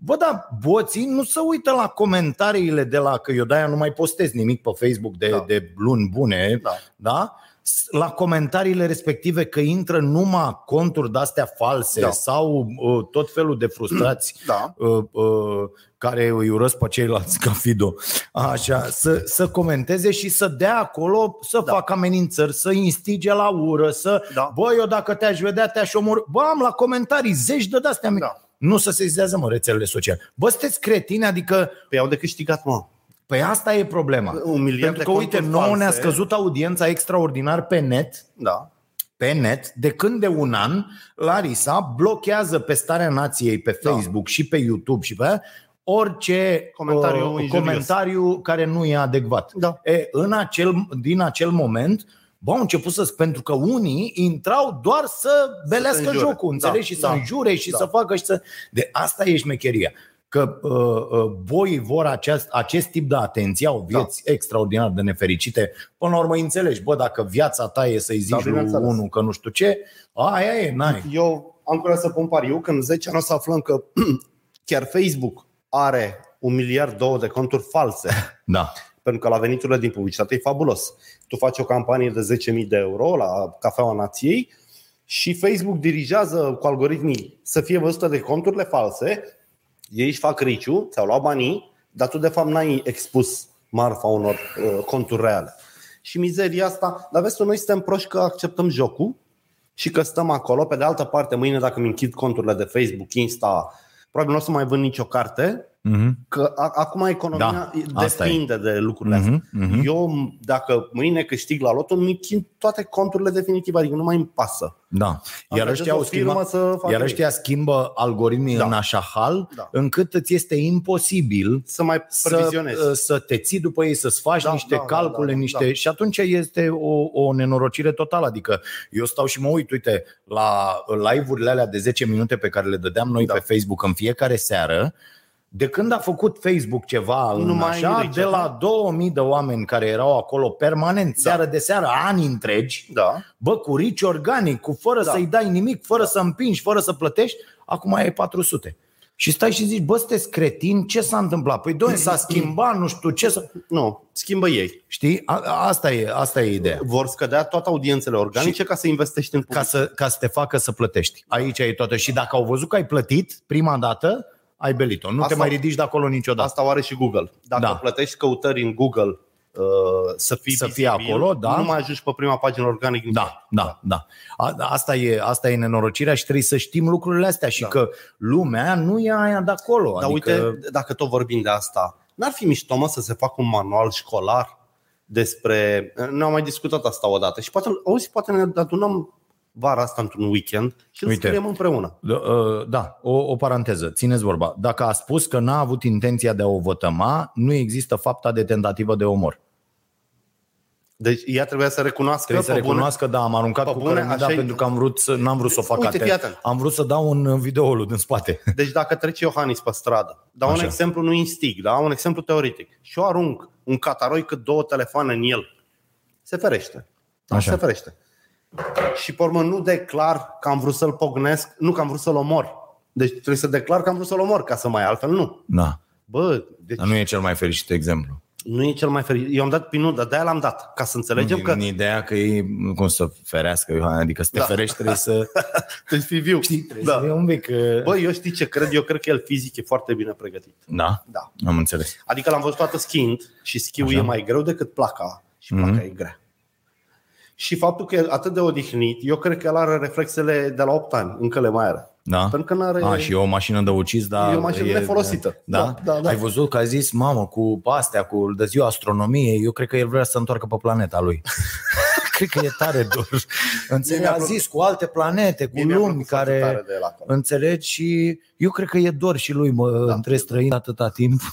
Bă, da, boții nu se uită la comentariile de la, că eu de-aia nu mai postez nimic pe Facebook de, Da. de luni bune, Da. da? S- La comentariile respective că intră numai conturi de-astea false Da. sau uh, tot felul de frustrați Da. uh, uh, care îi urăsc pe ceilalți ca Fido, așa, să, să comenteze și să dea acolo, să Da. facă amenințări, să instige la ură, să, Da. bă, eu dacă te-aș vedea, te-aș omor. Bă, am la comentarii zeci de de-astea. Da. Nu să se zizează, mă, rețelele sociale. Bă, sunteți cretini, adică, Păi au de câștigat, mă. Păi asta e problema. Un miliard Pentru de că, uite, conturi nouă ne-a false. scăzut audiența extraordinar pe net, Da. pe net, de când de un an, Larisa blochează pe starea nației pe Da. Facebook și pe YouTube și pe aia, orice Comentariu uh, injurios. comentariu care nu e adecvat. Da. E, în acel, din acel moment, bă, au început să pentru că unii intrau doar să belească înjure. jocul, înțelegi? Da, și să da, înjure și da. să facă și să... De asta e șmecheria. Că uh, uh, boii vor acest, acest tip de atenție, au vieți da. extraordinar de nefericite. Până la urmă înțelegi, bă, dacă viața ta e să-i zici Da, da, lui bineînțeles. unul că nu știu ce, aia e, n-ai. Eu am curaj să pun pariu că în 10 ani o să aflăm că chiar Facebook are un miliard două de conturi false. Da. pentru că la veniturile din publicitate e fabulos. Tu faci o campanie de 10.000 de euro la Cafeaua Nației și Facebook dirigează cu algoritmii să fie văzute de conturile false, ei își fac riciu, ți-au luat banii, dar tu de fapt n-ai expus marfa unor uh, conturi reale. Și mizeria asta, dar vezi tu, noi suntem proști că acceptăm jocul și că stăm acolo. Pe de altă parte, mâine dacă îmi închid conturile de Facebook, Insta, probabil nu o să mai vând nicio carte, Mm-hmm. Că a- acum economia Da, asta depinde de lucrurile astea. Mhm, mhm. Eu, dacă mâine câștig la loto, îmi închid toate conturile definitive, adică nu mai îmi pasă. Da. Iar Angajez ăștia, o au firmă schimbat, să facă iar ei. ăștia schimbă algoritmii Da. în așa hal Da. încât îți este imposibil Să mai să, previzionezi. uh, să te ții după ei, să-ți faci Da, niște da, da, calcule, da, da, niște... da. Și atunci este o, o nenorocire totală. Adică eu stau și mă uit, uite, la live-urile alea de 10 minute pe care le dădeam noi Da. pe Facebook în fiecare seară, de când a făcut Facebook ceva Nu în mai așa, ridică, de la 2000 de oameni care erau acolo permanent, seară de seară, ani întregi, Da. Bă, cu rici organic, cu fără Da. să-i dai nimic, fără să împingi, fără să plătești, acum e 400. Și stai și zici, bă, sunteți cretini, ce s-a întâmplat? Păi, doamne, s-a schimbat, nu știu ce să... Nu, schimbă ei. Știi? A, asta, e, asta e ideea. Vor scădea toate audiențele organice ca să investești în Ca public. să, ca să te facă să plătești. Aici e toată. Și dacă au văzut că ai plătit prima dată, ai belit-o. Nu Asta- te mai ridici de acolo niciodată. Asta o are și Google. Dacă Da. plătești căutări în Google uh, să fii, Să fie vizibil, acolo, da. nu mai ajungi pe prima pagină organic. nici Da, da, da. A, asta, e, asta e nenorocirea și trebuie să știm lucrurile astea și Da. că lumea nu e aia de acolo. Dar adică... uite, dacă tot vorbim de asta, n-ar fi mișto mă să se facă un manual școlar despre... Noi am mai discutat asta odată și poate, auzi, poate ne adunăm vara asta într-un weekend și îl Uite. scriem împreună. Da, uh, Da, o, o paranteză. Țineți vorba. Dacă a spus că n-a avut intenția de a o vătăma, nu există fapta de tentativă de omor. Deci ea trebuia să recunoască Trebuie să pe bune- recunoască, da, am aruncat Pe cu bune, cărămida așa e. pentru că am vrut să, n-am vrut să o fac Uite, fii atent. atent. Am vrut să dau un videoul din spate. Deci dacă trece Iohannis pe stradă, dau un Așa. exemplu, nu instig, da? un exemplu teoretic, și eu arunc un cataroi cât două telefoane în el, se ferește. Da, Așa. Se ferește. Și pe urmă nu declar că am vrut să-l pognesc, nu că am vrut să-l omor. Deci trebuie să declar că am vrut să-l omor, ca să mai altfel nu. Da. Bă, deci Dar nu e cel mai fericit exemplu. nu e cel mai fericit. Eu am dat pinul, dar de-aia l-am dat, ca să înțelegem că În ideea că e cum să ferească, Iohan, adică să te Da. ferești trebuie să... trebuie să fii viu. Trebuie da. să fie un pic... uh, Bă, eu știi ce cred? Eu cred că el fizic e foarte bine pregătit. Da, Da. am înțeles. Adică l-am văzut toată schiind și schiul Așa. e mai greu decât placa și placa Mhm. e grea. Și faptul că e atât de odihnit, eu cred că el are reflexele de la 8 ani, încă le mai are. Da? Pentru că nu are... A, și e o mașină de ucis, dar... E o mașină nefolosită. Da? Da, da, da. Ai văzut că a zis, mamă, cu astea, cu de ziua astronomiei, eu cred că el vrea să se întoarcă pe planeta lui. cred că e tare dor. Înțelegi? mi-a A plăcut. zis cu alte planete, cu Mie mi-a lumi plăcut foarte care... tare de el acolo. Înțelegi? Și eu cred că e dor și lui, mă, da. între străini atâta timp.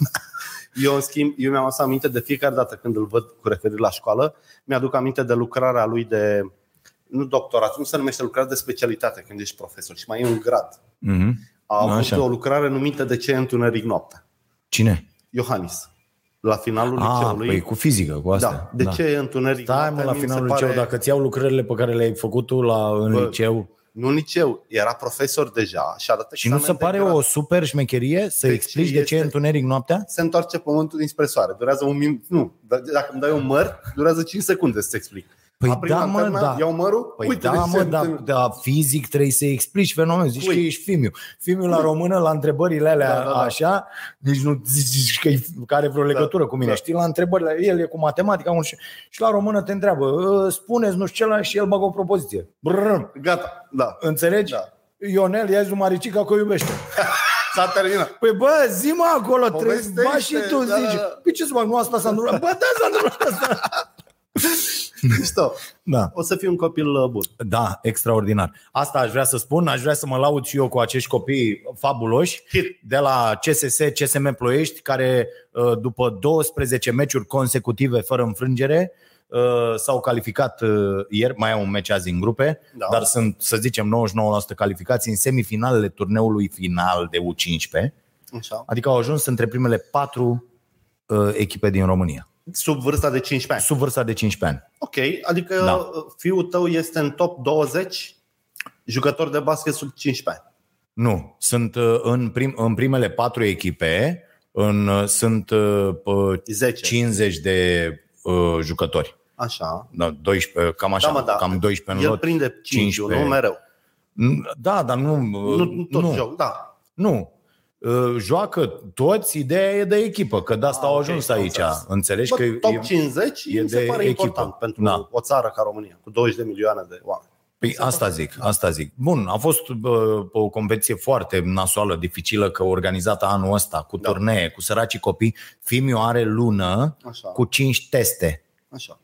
Eu, în schimb, eu mi-am adus aminte de fiecare dată când îl văd cu referire la școală, mi-aduc aminte de lucrarea lui de, nu doctorat, nu se numește lucrare de specialitate când ești profesor, și mai e un grad. Mhm. A avut Așa. o lucrare numită De ce e întuneric noaptea? Cine? Iohannis. La finalul Ah, liceului. păi cu fizică, cu asta. da. De ce e întuneric Stai mă noaptea? la Mie mi se finalul pare- liceu, dacă ți iau lucrările pe care le-ai făcut tu la, în Bă, liceu, nu în liceu, era profesor deja și a dat Și nu examen se pare de grad. o super șmecherie să Deci explici de ce e este- întuneric noaptea? Se întoarce pământul dinspre soare. Durează un minut. Nu, dar dacă îmi dai un măr, durează 5 secunde să-ți explic. Păi Aprind da, mă, lanterna, da. Iau mărul, Păi uite da, de mă, ce da, întâln- da, fizic trebuie să explici fenomenul. Zici Cui? că ești Fimiu. Fimiu la română, la întrebările alea Da, da, da. așa, nici nu zici că, e, că are vreo legătură cu mine. da. Știi, la întrebările, el e cu matematica un și, și la română te întreabă, "Ă, spuneți nu știu ce la și el bagă o propoziție. Brrr, Gata, da. înțelegi? Da. Ionel, ia zi lui Maricica că o iubește. S-a terminat. Păi bă, zi mă acolo, trebuie, Povestește, ba și tu da, zici. da. Păi ce să fac, nu asta s-a întâmplat? Bă, da, s-a întâmplat asta. Mișto. Da. O să fiu un copil uh, bun. Da, extraordinar. Asta aș vrea să spun, aș vrea să mă laud și eu cu acești copii fabuloși Hit. de la CSS, CSM Ploiești, care uh, după 12 meciuri consecutive fără înfrângere uh, s-au calificat uh, ieri, mai au un meci azi în grupe, Da. dar sunt, să zicem, 99% calificați în semifinalele turneului final de U15, Așa. adică au ajuns între primele patru uh, echipe din România, Sub vârsta de 15 ani. sub vârsta de 15 ani. Ok, adică Da. da. fiul tău este în top 20 jucători de basket sub 15 ani. Nu, sunt uh, în, prim, în primele patru echipe, în, uh, sunt uh, uh, 10. 50 de uh, jucători. Așa. Da, 12, cam așa, Da, mă, da. cam 12 în El lot. prinde 5 15. nu mereu. Da, dar nu. Nu, nu tot nu, joc, da. nu. Uh, Joacă toți, ideea e de echipă, că de asta Ah, au ok, ajuns am aici. înțeles. Înțelegi Bă, că top e, 50 e mi se de pare echipă. important pentru Da. o țară ca România, cu 20 de milioane de oameni. Păi asta zic, asta zic. Bun, a fost bă, o competiție foarte nasoală, dificilă, că organizată anul ăsta, cu Da. turnee, cu săracii copii. Fimiu are lună Așa. cu 5 teste. Așa.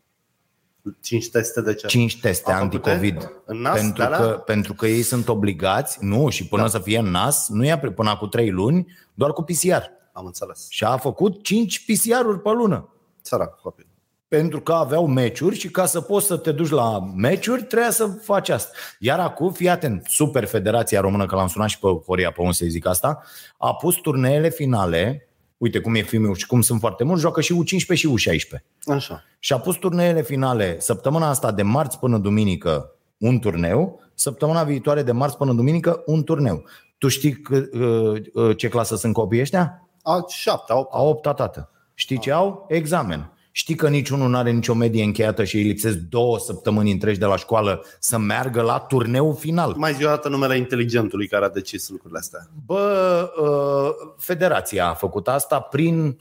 5 teste de ce? 5 teste A făcute? anticovid. În nas, pentru, de-alea? că, pentru că ei sunt obligați, nu, și până Da. să fie în nas, nu ia până cu 3 luni, doar cu PCR. Am înțeles. Și a făcut 5 PCR-uri pe lună. Sărac copil. Pentru că aveau meciuri și ca să poți să te duci la meciuri, trebuia să faci asta. Iar acum, fii atent, Super Federația Română, că l-am sunat și pe Horia pe un să zic asta, a pus turneele finale, uite cum e filmul și cum sunt foarte mulți, joacă și U15 și U16. Așa. Și a pus turneele finale săptămâna asta de marți până duminică un turneu, săptămâna viitoare de marți până duminică un turneu. Tu știi că, uh, uh, ce clasă sunt copiii ăștia? A 7, 8. A opta tată. Știi ce au? Examen. Știi că niciunul nu are nicio medie încheiată și îi lipsesc două săptămâni întregi de la școală să meargă la turneul final. Mai zi o dată numele inteligentului care a decis lucrurile astea. Bă, uh, federația a făcut asta prin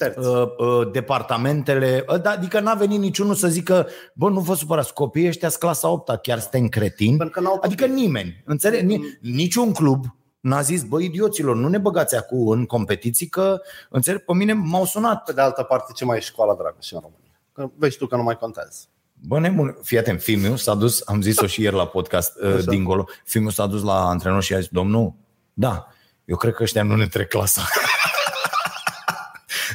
Terți. uh, uh, departamentele, uh, da, adică n-a venit niciunul să zică, bă, nu vă supărați, copiii ăștia sunt clasa 8 chiar suntem cretini. Pentru că n-au copii. Adică nimeni, înțeleg? Ni- Niciun club n-a zis, bă, idioților, nu ne băgați acum în competiții, că, înțeleg, pe mine m-au sunat. Pe de altă parte, ce mai e școala dragă și în România? Că vezi tu că nu mai contează. Bă, nebun, fii atent, Fimiu s-a dus, am zis-o și ieri la podcast uh, Așa. dincolo, Fimiu s-a dus la antrenor și a zis, domnul, da, eu cred că ăștia nu ne trec clasa.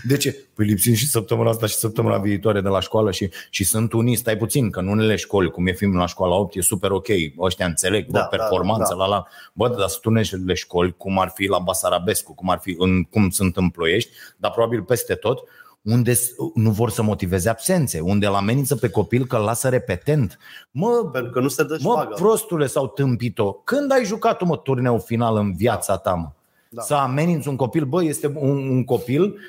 De ce? Păi lipsim și săptămâna asta și săptămâna viitoare de la școală și, și sunt unii, stai puțin, că în unele școli, cum e Fimiu la școala 8, e super ok, ăștia înțeleg, bă, Da, performanță, da, da. la la. Bă, dar sunt unele școli, cum ar fi la Basarabescu, cum ar fi în, cum sunt în Ploiești, dar probabil peste tot, unde s- nu vor să motiveze absențe, unde îl amenință pe copil că îl lasă repetent. Mă, Pentru că nu se dă mă șpagă. prostule sau tâmpito, când ai jucat tu, mă, turneul final în viața ta, mă? Da. Să ameninți un copil, bă, este un, un copil,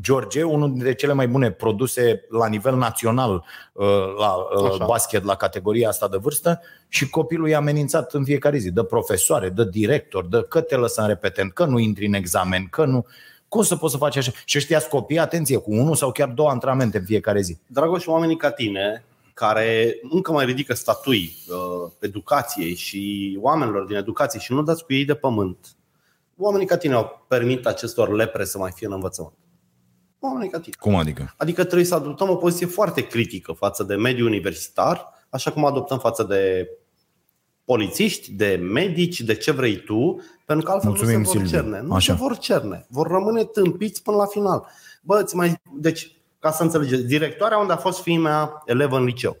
George, unul dintre cele mai bune produse la nivel național uh, la uh, Așa. basket, la categoria asta de vârstă și copilul e amenințat în fiecare zi, de profesoare, de director, de că te lăsăm repetent, că nu intri în examen, că nu... Cum să poți să faci așa? Și ăștia copii, atenție, cu unul sau chiar două antrenamente în fiecare zi. Dragoș, oamenii ca tine, care încă mai ridică statui uh, educației și oamenilor din educație și nu dați cu ei de pământ, oamenii ca tine au permit acestor lepre să mai fie în învățământ. Oamenii ca tine. Cum adică? Adică trebuie să adoptăm o poziție foarte critică față de mediul universitar, așa cum adoptăm față de polițiști, de medici, de ce vrei tu, pentru că altfel Mulțumim, nu se vor Silviu. cerne. Nu Așa. se vor cerne. Vor rămâne tâmpiți până la final. Bă, îți mai... Deci, ca să înțelegeți, directoarea unde a fost fiii mea elevă în liceu,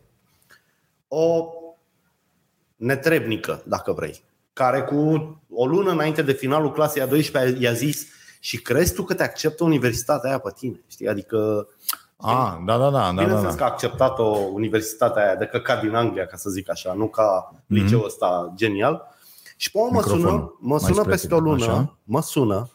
o netrebnică, dacă vrei, care cu o lună înainte de finalul clasei a 12 i-a zis și crezi tu că te acceptă universitatea aia pe tine? Știi? Adică Ah, da, da, da, da, da, Bineînțeles da. că a acceptat-o universitatea aia de căcat din Anglia, ca să zic așa, nu ca liceul ăsta genial. Și pe urmă mă Microfonul. sună, mă Mai sună spre peste tine, o lună, așa. mă sună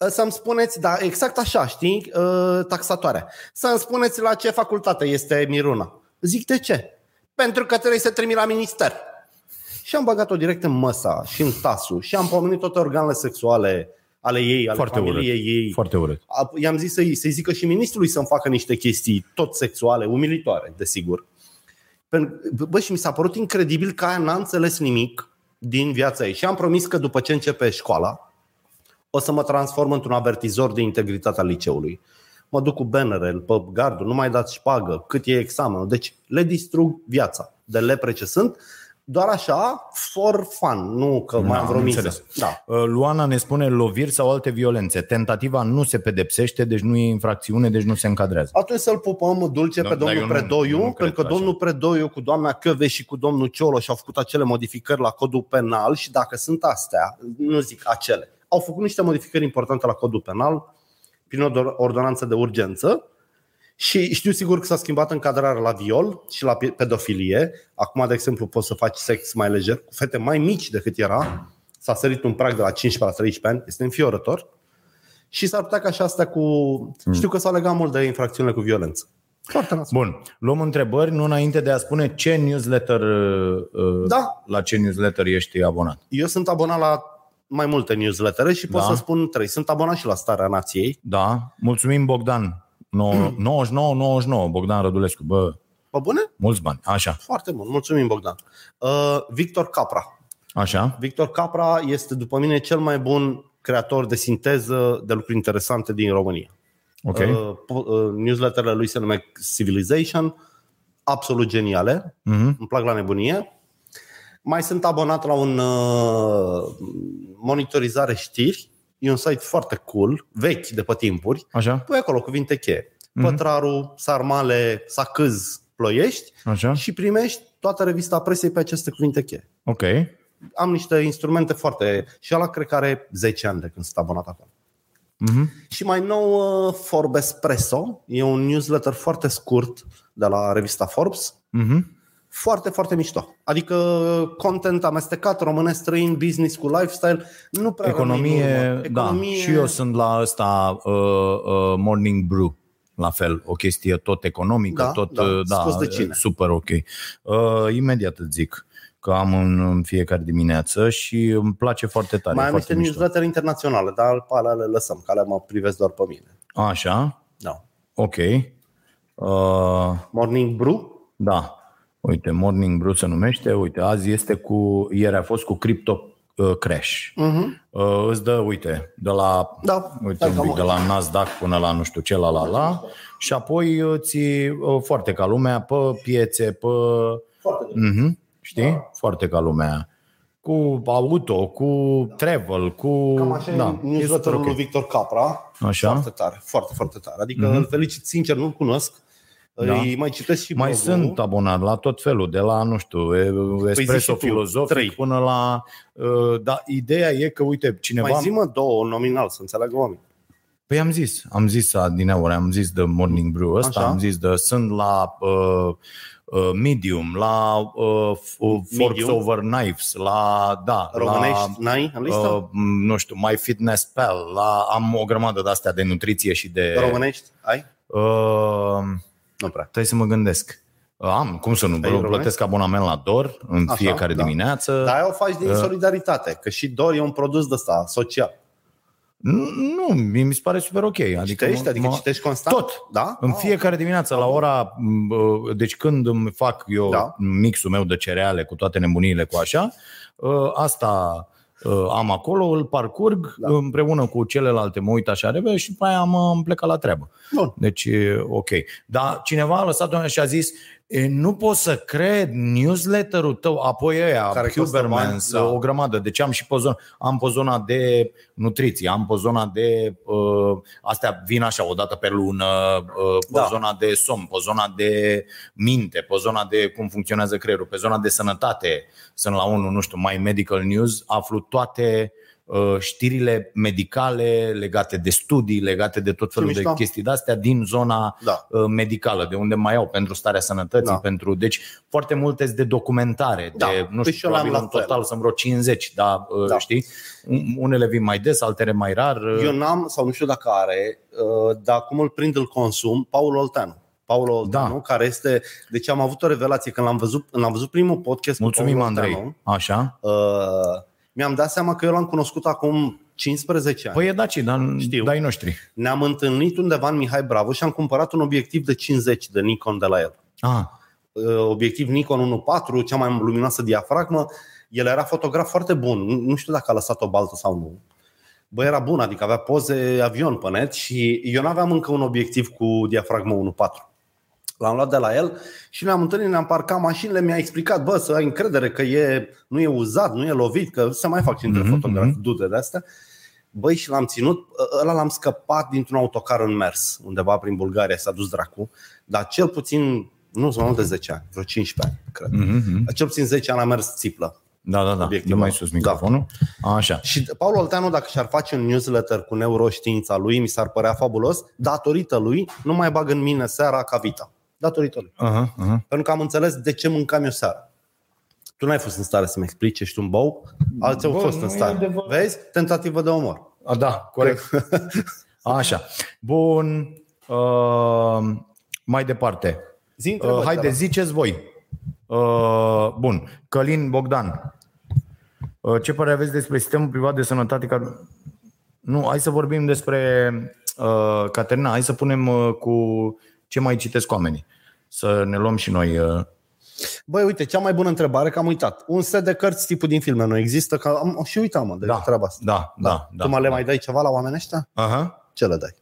ă, să-mi spuneți, da, exact așa, știi, ă, taxatoarea. Să-mi spuneți la ce facultate este Miruna. Zic, de ce? Pentru că trebuie să trimit la minister. Și am băgat-o direct în măsa și în tasul și am pomenit toate organele sexuale ale ei, ale Foarte urât. familiei ei. Foarte urât. A- I-am zis să-i, să-i zică și ministrului să-mi facă niște chestii tot sexuale, umilitoare, desigur. Pen- Bă, și mi s-a părut incredibil că aia n-a înțeles nimic din viața ei. Și am promis că după ce începe școala, o să mă transform într-un avertizor de integritate al liceului. Mă duc cu bannerele pe gardul, nu mai dați șpagă, cât e examenul. Deci le distrug viața de lepre ce sunt, doar așa, for fun, nu că mai Da, am vreo am miză. înțeles. Da. Uh, Luana ne spune loviri sau alte violențe. Tentativa nu se pedepsește, deci nu e infracțiune, deci nu se încadrează. Atunci să-l pupăm dulce Da, pe dar domnul eu nu- Predoiu, eu nu cred pentru că așa. domnul Predoiu cu doamna Căve și cu domnul Ciolo și-au făcut acele modificări la codul penal și dacă sunt astea, nu zic acele, au făcut niște modificări importante la codul penal prin o do- ordonanță de urgență și știu sigur că s-a schimbat încadrarea la viol și la pe- pedofilie. Acum, de exemplu, poți să faci sex mai lejer cu fete mai mici decât era. S-a sărit un prag de la 15 la 13 ani. Este înfiorător. Și s-ar putea ca și asta cu... Știu că s-au legat mult de infracțiunile cu violență. Foarte nasol. Bun, luăm întrebări, nu înainte de a spune ce newsletter, uh, uh, Da. la ce newsletter ești abonat. Eu sunt abonat la mai multe newslettere și pot Da. să spun trei. Sunt abonat și la Starea Nației. Da, mulțumim Bogdan. No- 99-99, Bogdan Rădulescu. Bă, Pe bune? mulți bani. Așa, Foarte bun. Mulțumim, Bogdan. Uh, Victor Capra. așa. Victor Capra este, după mine, cel mai bun creator de sinteză de lucruri interesante din România. Ok. Uh, po- uh, newsletterele lui se numesc Civilization, absolut geniale, Mhm. îmi plac la nebunie. Mai sunt abonat la un uh, monitorizare știri, e un site foarte cool, vechi de pe timpuri. Așa, Pui acolo cuvinte cheie. Pătraru, Sarmale, Sacâz, Ploiești așa. și primești toată revista presei pe aceste cuvinte cheie. Ok. Am niște instrumente foarte... Și ăla cred că are 10 ani de când sunt abonat acolo. Mhm. Și mai nou uh, Forbespresso, e un newsletter foarte scurt de la revista Forbes, Mhm. Foarte, foarte mișto. Adică content amestecat, românesc străin, business cu lifestyle, nu prea rămâi în Economie, urmă. da. Și eu sunt la ăsta uh, uh, Morning Brew. La fel, o chestie tot economică, Da, tot da. uh, da, Scos de cine? super ok. Uh, imediat îți zic că am în, în fiecare dimineață și îmi place foarte tare. Mai am foarte niște mișto. newsletter internaționale, dar pe alea le lăsăm, că alea mă privesc doar pe mine. Așa, Da. ok. Uh, Morning Brew, Da. Uite, Morning Brew se numește. Uite, azi este cu... Ieri a fost cu Crypto uh, Crash. Mhm. Uh, îți dă, uite, de la, Da, uite, hai un că pic, mă- de la Nasdaq până la nu știu ce, la la la. Și apoi uh, ți uh, foarte ca lumea pe piețe, pe... foarte bine. Mhm, știi? Foarte ca lumea. Cu auto, cu travel, cu... Cam așa da, e e super newsletterul ok. lui Victor Capra. Așa. Foarte tare, foarte, foarte tare. Adică mm-hmm. îl felicit sincer, nu-l cunosc. Da. Îi mai citesc și Mai blogul. sunt abonat la tot felul, de la, nu știu, e- espresso Păi și tu, filozofic trei. până la... Uh, da, ideea e că, uite, cineva... Mai zi-mă două nominal, să înțeleagă oamenii. Păi am zis, am zis din ori, am zis de Morning Brew ăsta, Așa. am zis de, sunt la uh, uh, Medium, la uh, f- uh, Forks Medium? Over Knives, la, da, Românești, la, n-ai în listă? uh, nu știu, My Fitness Pal, la, am o grămadă de astea de nutriție și de... Românești, ai? Uh, Nu prea. trebuie să mă gândesc. Uh, Am, cum să nu, românesc? plătesc abonament la DOR în Așa, fiecare da. dimineață. Dar aia o faci din solidaritate, că și Dor e un produs de ăsta, social. Nu, mi mi se pare super ok. Adică Citești? mă- Adică mă- citești constant? Tot. Da? În Ah, fiecare dimineață, la ora. m, Deci când îmi fac eu Da. mixul meu de cereale cu toate nebuniile cu așa, ă, asta ă, am acolo, îl parcurg da. împreună cu celelalte, mă uit așa repede și după aia am, am plecat la treabă. Bun. Deci, e ok. Dar cineva a lăsat-o și a zis, "E, nu pot să cred newsletterul tău, apoi ăia, Care costă Hubermans, bani, da. o grămadă. Deci am și pe zona, am pe zona de nutriție, am pe zona de, uh, astea vin așa o dată pe lună, uh, pe Da. zona de somn, pe zona de minte, pe zona de cum funcționează creierul, pe zona de sănătate. Sunt la unul, nu știu, My Medical News, aflu toate uh, știrile medicale legate de studii, legate de tot felul de mișto. chestii de-astea din zona Da. uh, medicală, de unde mai au pentru starea sănătății, Da. pentru deci foarte multe sunt de documentare, Da. de nu Păi știu, și eu l-am probabil la în fel. total sunt vreo 50, dar uh, Da. știi, unele vin mai des, altele mai rar. uh, Eu n-am, sau nu știu dacă are, uh, dar cum îl prind îl consum, Paul Olteanu. Paul Olteanu, Da. care este... Deci am avut o revelație când l-am văzut, când am văzut primul podcast Mulțumim, cu Paul Andrei. Olteanu, Așa. uh, mi-am dat seama că eu l-am cunoscut acum 15 ani. Păi e daci, dar Știu. dai noștri. Ne-am întâlnit undeva în Mihai Bravo și am cumpărat un obiectiv de 50 de Nikon de la el. Ah, Uh, obiectiv Nikon 1.4, cea mai luminoasă diafragmă. El era fotograf foarte bun. Nu- Nu știu dacă a lăsat o baltă sau nu. Bă, era bun, adică avea poze avion pe net și eu nu aveam încă un obiectiv cu diafragmă 1.4. L-am luat de la el și ne-am întâlnit, ne-am parcat mașinile, mi-a explicat, bă, să ai încredere că e, nu e uzat, nu e lovit, că se mai fac și între Mhm, fotografi dude de astea. Băi, și l-am ținut, ăla l-am scăpat dintr-un autocar în mers, undeva prin Bulgaria, s-a dus dracu, dar cel puțin, nu sunt mai mult de 10 ani, vreo 15 ani, cred. mhm. Cel puțin 10 ani a mers țiplă. da, da, da. Obiectivul. Dă mai sus microfonul. Așa. Și Paul Olteanu, dacă și-ar face un newsletter cu neuroștiința lui, mi s-ar părea fabulos, datorită lui, nu mai bag în mine seara ca vita. Datorită lui. Uh-huh, uh-huh. Pentru că am înțeles de ce mâncam eu seara. Tu n-ai fost în stare să-mi explici, ești un bou, alții au Bă, fost nu în e stare. adevărat. Vezi? Tentativă de omor. A, da, corect. Așa. Bun. Uh, mai departe. Zi Uh, întrebări, haide, te rog. ziceți voi. Uh, bun. Călin Bogdan. Uh, ce părere aveți despre sistemul privat de sănătate? Care... Nu, hai să vorbim despre uh, Caterina. Hai să punem uh, cu ce mai citesc oamenii. Să ne luăm și noi. Uh, Băi, uite, cea mai bună întrebare, că am uitat. Un set de cărți tipul din filme nu există? Că am, și uitam, mă, de da, treaba asta. da, da, da. tu mă le mai dai ceva la oamenii ăștia? Aha. Ce le dai?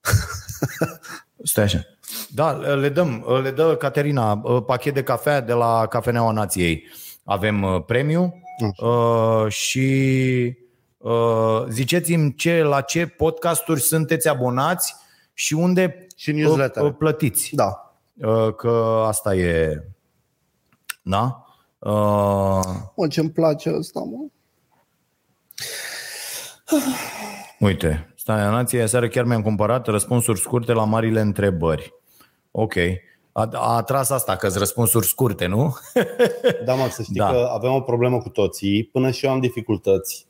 Stai așa. Da, le dăm, le dă Caterina uh, pachet de cafea de la Cafeneaua Nației. Avem uh, premiu uh, și uh, ziceți-mi ce, la ce podcasturi sunteți abonați și unde Și newsletter. uh, uh, plătiți. Da. Uh, Că asta e... Da? Uh, Mă, ce-mi place ăsta, mă. Uite, Starea Nației, aseară chiar mi-am cumpărat răspunsuri scurte la marile întrebări. Ok. A, a atras asta, că răspunsuri scurte, nu? Da, mă, să știi Da. da. că avem o problemă cu toții. Până și eu am dificultăți.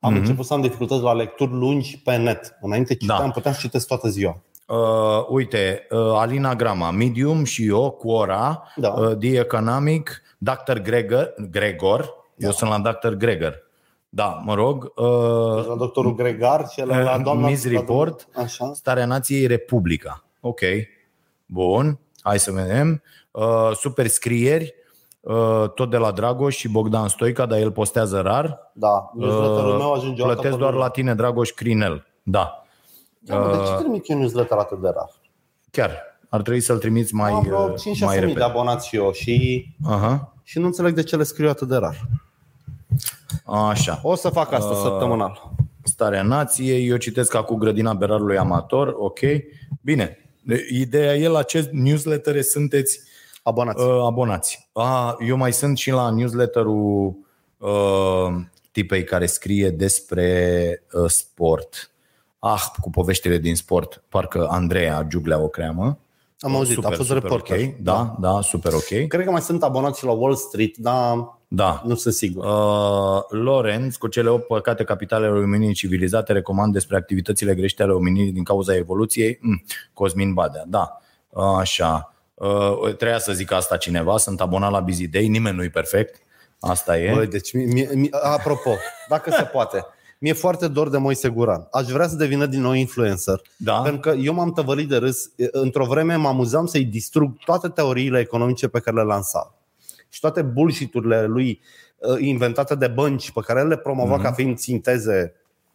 Am mm-hmm. început să am dificultăți la lecturi lungi pe net. Înainte citeam, Da. da. puteam să citesc toată ziua. Uh, uite, uh, Alina Grama, Medium și eu, Quora, Da. uh, The Economic, Dr. Gregor, Gregor da. eu sunt la Dr. Gregor. Da, mă rog, uh, La doctorul Gregar și la, la doamna... Miss la Report, doamna- Așa. Starea Nației Republica. Ok, bun, hai să vedem. Uh, super scrieri, uh, tot de la Dragoș și Bogdan Stoica, dar el postează rar. Da, newsletterul Uh, meu ajunge o dată Plătesc pe doar lună. la tine, Dragoș Crinel. Da, Da, mă, de ce trimit eu newsletter atât de rar? chiar. Ar trebui să-l trimiți mai, Am vreo uh, 5-6 mai mii de repede. abonați și eu și, Aha. și nu înțeleg de ce le scriu atât de rar. Așa. O să fac asta uh... săptămânal. Starea nației, eu citesc acum grădina berarului amator, ok. Bine, ideea e la ce newsletter sunteți Abonați. uh, abonați. A, eu mai sunt și la newsletterul uh, tipei care scrie despre uh, sport. Ah, cu poveștile din sport. Parcă Andreea Giuglea o creamă. Am auzit, a fost reporter. ok. Da, da, super ok. Cred că mai sunt abonați și la Wall Street, dar Da. nu sunt sigur. Uh, Lorenz, cu cele 8 păcate capitale ale omenirii civilizate, recomand despre activitățile greșite ale omenirii din cauza evoluției. Mm, Cosmin Badea, da. Așa. Uh, treia să zic asta cineva, sunt abonat la Busy Day, nimeni nu-i perfect. Asta e. Băi, deci, mie, mie, mie, apropo, dacă se poate, mi-e foarte dor de Moise Guran. Aș vrea să devină din nou influencer. Da? Pentru că eu m-am tăvălit de râs. Într-o vreme mă amuzam să-i distrug toate teoriile economice pe care le lansa. Și toate bullshit-urile lui uh, inventate de bănci pe care el le promova mm-hmm. ca fiind sinteze.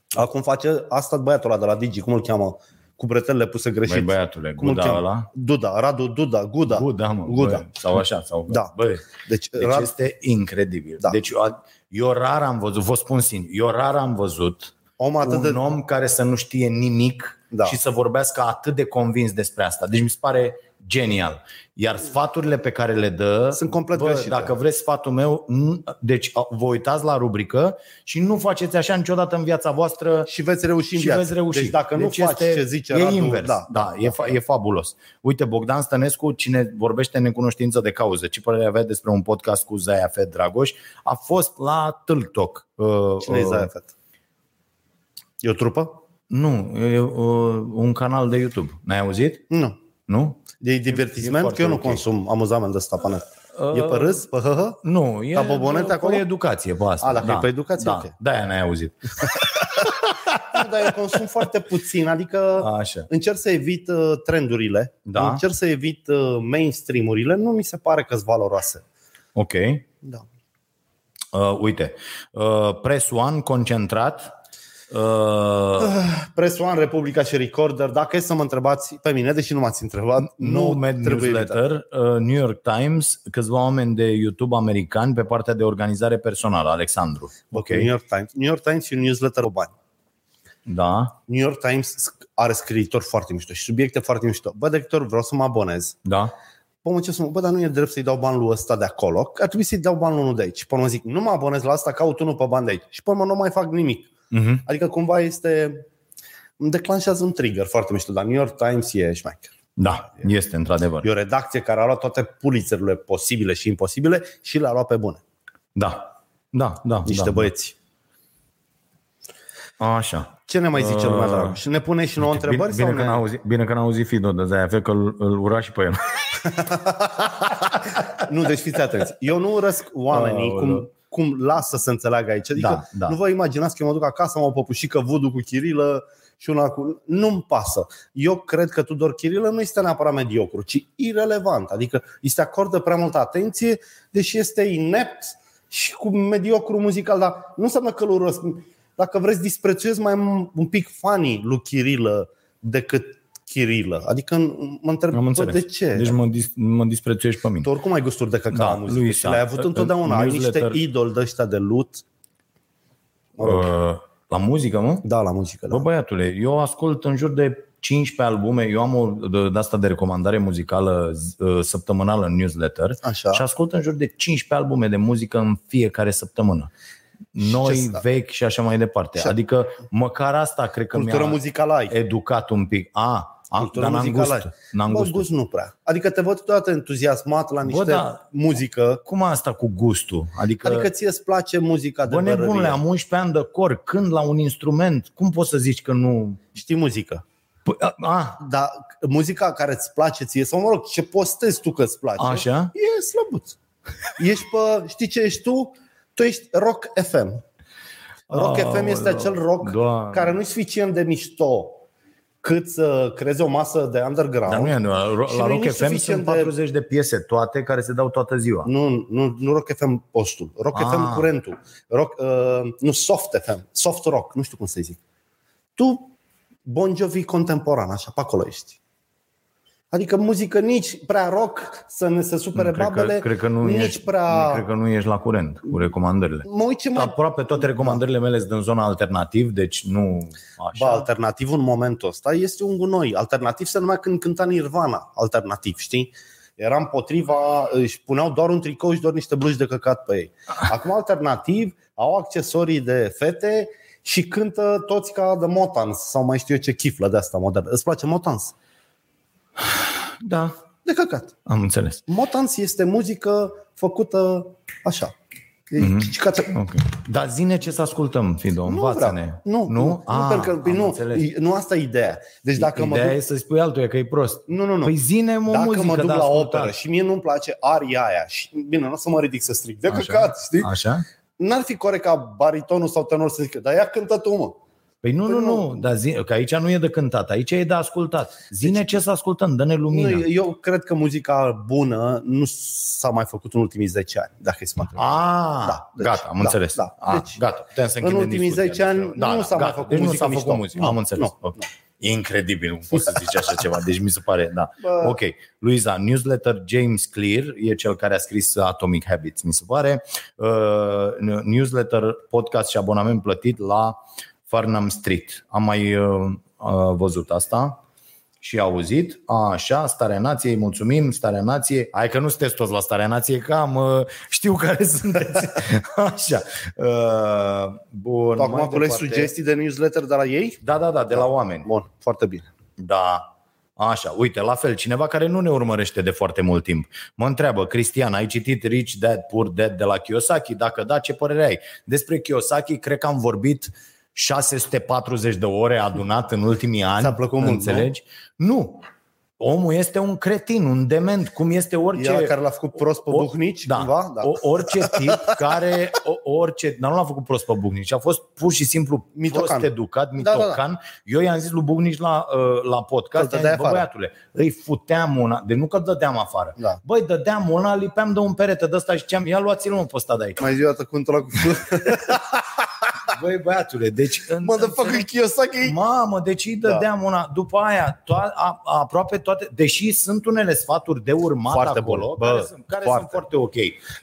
Acum face asta băiatul ăla de la Digi, cum îl cheamă? Cu bretelele puse greșit. Băi, băiatule, cum îl Guda cheamă? ăla? Duda, Radu Duda, Guda. Guda, mă. Guda. Bă, sau așa. Sau, Da. Bă, Deci, deci Rad... este incredibil. Da. Deci eu, eu rar am văzut, vă spun sincer, eu rar am văzut Om atât un de... om care să nu știe nimic Da. și să vorbească atât de convins despre asta. Deci mi se pare genial. Iar sfaturile pe care le dă, Sunt complet bă, greșite. dacă vreți sfatul meu, nu- deci a, vă uitați la rubrică și nu faceți așa niciodată în viața voastră Și veți reuși în și viață. veți reuși. Deci dacă nu faci ce zice e Radu, invers. da, da, e, fa- e fabulos. Uite, Bogdan Stănescu, cine vorbește în necunoștință de cauză, ce părere avea despre un podcast cu Zaia Fed Dragoș, a fost la Tâltoc. Uh, Cine e uh, Zaia Fet? E o trupă? Nu, e uh, un canal de YouTube. N-ai auzit? Nu. Nu? E E divertisment, foarte că eu nu ok. consum amuzament de ăsta pe net. E pe râs, pe hăhă? Nu, e Ca bobonete pe acolo? educație pe asta. A, dacă e pe educație, da. ok. De-aia n-ai auzit. Nu, dar eu consum foarte puțin, adică Așa. încerc să evit uh, trendurile, Da. încerc să evit uh, mainstream-urile, nu mi se pare că sunt valoroase. Ok. Da. Uh, uite, uh, Press One concentrat. Uh, Press One, Republica și Recorder, dacă e să mă întrebați pe mine, deși nu m-ați întrebat, nu Mad trebuie evitat. Newsletter, uh, New York Times, câțiva oameni de YouTube americani pe partea de organizare personală, Alexandru. Ok, New York Times. New York Times și un newsletter cu bani. Da, New York Times are scriitori foarte mișto și subiecte foarte mișto. Bă, director, vreau să mă abonez. da. Bă, mă, ce să mă, bă, dar nu e drept să-i dau bani lui ăsta de acolo. Ar trebui să-i dau bani lui unul de aici. Până mă zic, nu mă abonez la asta, caut unul pe bani de aici. Și până nu mai fac nimic. Uh-huh. Adică cumva este... Îmi declanșează un trigger foarte mișto, dar New York Times e șmecher. Da, este într-adevăr. E o redacție care a luat toate pulițerile posibile și imposibile și le-a luat pe bune. Da, da, da. Niște da, băieți. Da. Așa. Ce ne mai zice lumea, Uh, dragă? Și ne pune și nouă întrebări? Bine, bine, sau că ne... n-a auzit, bine că n-a auzit Fido de Zaia Fe, că îl, îl ura și pe el. Nu, deci fiți atenți. Eu nu urăsc oamenii Aoleu. cum, cum lasă să înțeleagă aici. Adică Da, da. nu vă imaginați că eu mă duc acasă, am o păpușică vudu cu Chirilă și una cu... Nu-mi pasă. Eu cred că Tudor Chirilă nu este neapărat mediocru, ci irelevant. Adică îi se acordă prea multă atenție, deși este inept și cu mediocru muzical, dar nu înseamnă că îl urăsc. Dacă vreți, disprețuiesc mai un pic fanii lui Chirilă decât Chirilă. Adică mă întreb, Am bă, înțeles. de ce? Deci mă, dis- mă disprețuiești pe mine. Tu oricum ai gusturi de căcao Da, da, muzică lui și le-ai Isa. avut întotdeauna. Ai niște Newsletter. idol de ăștia de lut. Mă rog. Uh, la muzică, mă? Da, la muzică, da. Bă, băiatule, eu ascult în jur de 15 albume, eu am o de, de asta de recomandare muzicală z- uh, săptămânală în newsletter Așa. și ascult în jur de 15 albume de muzică în fiecare săptămână. Noi, ce- vechi și așa mai departe. Și- Adică măcar asta cred că Cultură mi-a muzicală ai. educat un pic. A, am, Cultură dar n-am muzicală gust. ai. N-am Bă, gust. gust nu prea. Adică te văd toată entuziasmat la niște da. muzică. Cum asta cu gustul? Adică, Adică ție îți place muzica de bă, nebunule, bărărie. am 11 ani de cor, când la un instrument, cum poți să zici că nu... Știi muzică. Păi, a, a, Dar muzica care îți place ție, sau mă rog, ce postezi tu că îți place, Așa? e slăbuț. Ești pe, știi ce ești tu? Tu ești Rock FM. Rock Aoleu, FM este acel rock Doamne. care nu e suficient de mișto cât să creeze o masă de underground. Dar nu e, nu, la, Și la nu e Rock nici FM suficient sunt de- 40 de piese, toate care se dau toată ziua. Nu, nu, nu Rock FM postul. Rock Ah. FM curentul. Rock, uh, nu Soft FM. Soft rock, nu știu cum să zic. Tu, Bon Jovi contemporan, așa, pe acolo ești. Adică muzică nici prea rock să ne se supere cred, babele, că, cred, că nu nici ești, prea... cred că nu ești la curent cu recomandările. Mă uit ce mai... Aproape toate recomandările mele sunt în zona alternativ, deci nu așa. Ba, alternativ în momentul ăsta este un gunoi. Alternativ se numea când cânta Nirvana. Alternativ, știi? Era împotriva, își puneau doar un tricou și doar niște bluși de căcat pe ei. Acum alternativ au accesorii de fete și cântă toți ca de Motans sau mai știu eu ce chiflă de asta modernă. Îți place Motans? Da, De căcat. am înțeles. Motans este muzică făcută așa. Mm-hmm. Ok. Dar zine ce să ascultăm, Fido, învață-ne. Nu, nu, nu, Ah, pentru că am nu, înțeles. nu asta e ideea. Deci dacă mă Ideea duc, e să spui altuia că e prost. nu, nu, nu. Păi zine o Dacă muzică mă duc de la ascultat. operă și mie nu-mi place aria aia și bine, nu o să mă ridic să strig de Așa. căcat, știi? Așa? N-ar fi corect ca baritonul sau tenor să zică, dar ia cântă tu, mă. Păi nu, Păi nu, nu. nu, dar zi, că aici nu e de cântat, aici e de ascultat. Zine ce să ascultăm, dă-ne Nu, lumină. eu cred că muzica bună nu s-a mai făcut în ultimii 10 ani, dacă e să mă întreb. Ah, Da, deci, gata, am da, înțeles. da. Ah, Deci, gata, putem să în închidem ultimii discuția 10 ani despre- nu s-a mai făcut deci muzică nu s-a făcut mișto. muzică, Nu, am înțeles. nu, Ok. E incredibil, nu poți să zici așa ceva, deci mi se pare, da. Bă. Ok, Luiza, newsletter James Clear e cel care a scris Atomic Habits, mi se pare. Uh, newsletter, podcast și abonament plătit la Farnham Street. Am mai uh, uh, văzut asta și auzit. A, așa, Starea Nației, mulțumim, Starea Nației. Hai că nu sunteți toți la Starea Nației, că am, uh, știu care sunteți. Așa. Uh, bun, Tu acum mai culegi departe. sugestii de newsletter de la ei? Da, da, da, de la oameni. Bun, foarte bine. Da. Așa, uite, la fel, cineva care nu ne urmărește de foarte mult timp. Mă întreabă, Cristian, ai citit Rich Dad, Poor Dad de la Kiyosaki? Dacă da, ce părere ai? Despre Kiyosaki, cred că am vorbit 640 de ore adunat în ultimii ani. Ți-a plăcut mult, înțelegi? Nu? nu. Omul este un cretin, un dement, cum este orice... Ea care l-a făcut prost pe o- Buhnici, da, cumva? Da. O, orice tip care, o, orice, dar nu l-a făcut prost pe Buhnici, a fost pur și simplu Mitocan. prost educat, Da, da, da. mitocan. Eu i-am zis lui Buhnici la, uh, la podcast, Că îl i-am dădeai zis, bă, afară. băiatule, îi futeam una, de nu că dădeam afară. Da. Băi, dădeam una, lipeam de un perete de ăsta și ziceam, ia luați-l mă pe ăsta de aici. Mai zi o dată cuvântul ăla cu Băi, băiatule, deci... în- Motherfucker înțelegi? Kiyosaki. Mamă, deci îi dădeam da. una. După aia, to- a, aproape toate, deși sunt unele sfaturi de urmat Foarte acolo, bun. Bă, care, sunt, care foarte. sunt foarte ok.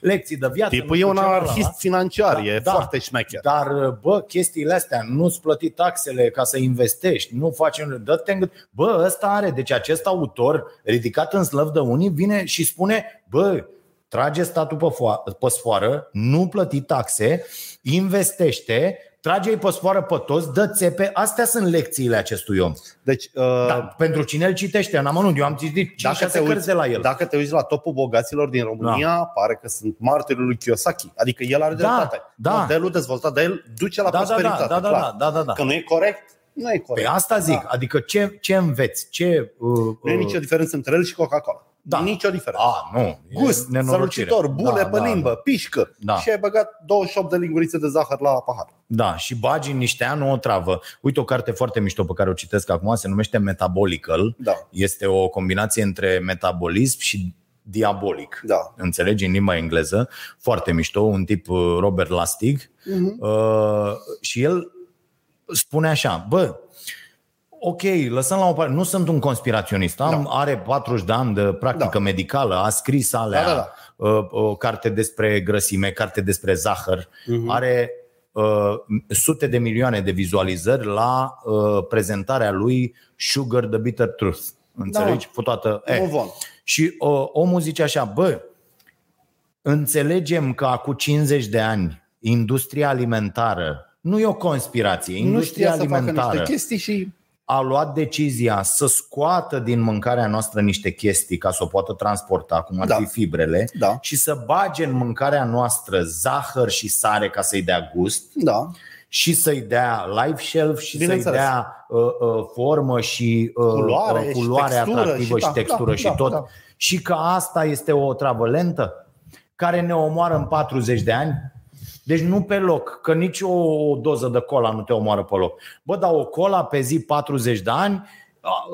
Lecții de viață. Tipul nu e știu un ce, la, la, la. anarhist financiar, Da, e da. foarte șmecher. Dar, bă, chestiile astea, nu-ți plăti taxele ca să investești, nu faci... Dă-te în... gât. Bă, ăsta are, deci acest autor, ridicat în slăv de unii, vine și spune, bă, trage statul pe, fo- pe sfoară, nu plăti taxe, investește, trage-i pe sfoară pe toți, dă țepe. Astea sunt lecțiile acestui om. Deci, uh, Da, pentru cine îl citește în amănunt. Eu am citit 5 dacă, te cărți uiți, de la el. dacă te uiți la topul bogaților din România, da. pare că sunt martirul lui Kiyosaki. Adică el are Da, dreptate. da. Modelul dezvoltat de el duce la da, da, da, prosperitate. da, da, clar. da, da, da, da. Că nu e corect, nu e corect. Pe asta zic, Da. adică ce, ce înveți? Ce, uh, Nu e uh, nicio diferență între el și Coca-Cola. Da. Nicio diferență. A, nu. e Gust, nenorocire. strălucitor, bule Da, pe da, limbă, pișcă. Da. Și ai băgat 28 de lingurițe de zahăr la pahar. Da, și bagi în niște ani o travă. Uite o carte foarte mișto pe care o citesc acum, se numește Metabolical. Da. Este o combinație între metabolism și diabolic. Da. Înțelegi în limba engleză. Foarte mișto, un tip uh, Robert Lustig. Mhm. Uh, și el spune așa, bă, ok, lăsăm la o parte, nu sunt un conspiraționist, am, Da. are 40 de ani de practică Da. medicală, a scris alea, Da, da, uh, o carte despre grăsime, carte despre zahăr, Mhm. are uh, sute de milioane de vizualizări la uh, prezentarea lui Sugar the Bitter Truth. Înțelegi? Da. Cu toată, eh. Move on. Și uh, omul zice așa, bă, înțelegem că acum 50 de ani industria alimentară nu e o conspirație, Nu industria știa să facă alimentară niște chestii și a luat decizia să scoată din mâncarea noastră niște chestii ca să o poată transporta, cum ar Da. fi fibrele, Da. și să bage în mâncarea noastră zahăr și sare ca să-i dea gust da, și să-i dea live shelf și să-i Bineînțeles. dea uh, uh, formă și uh, Culoare uh, și culoare textură atractivă și și, da, textură da, și da, tot. da. Și că asta este o travă lentă care ne omoară în 40 de ani. Deci nu pe loc, că nici o doză de cola nu te omoară pe loc. Bă, dar o cola pe zi 40 de ani, a, a,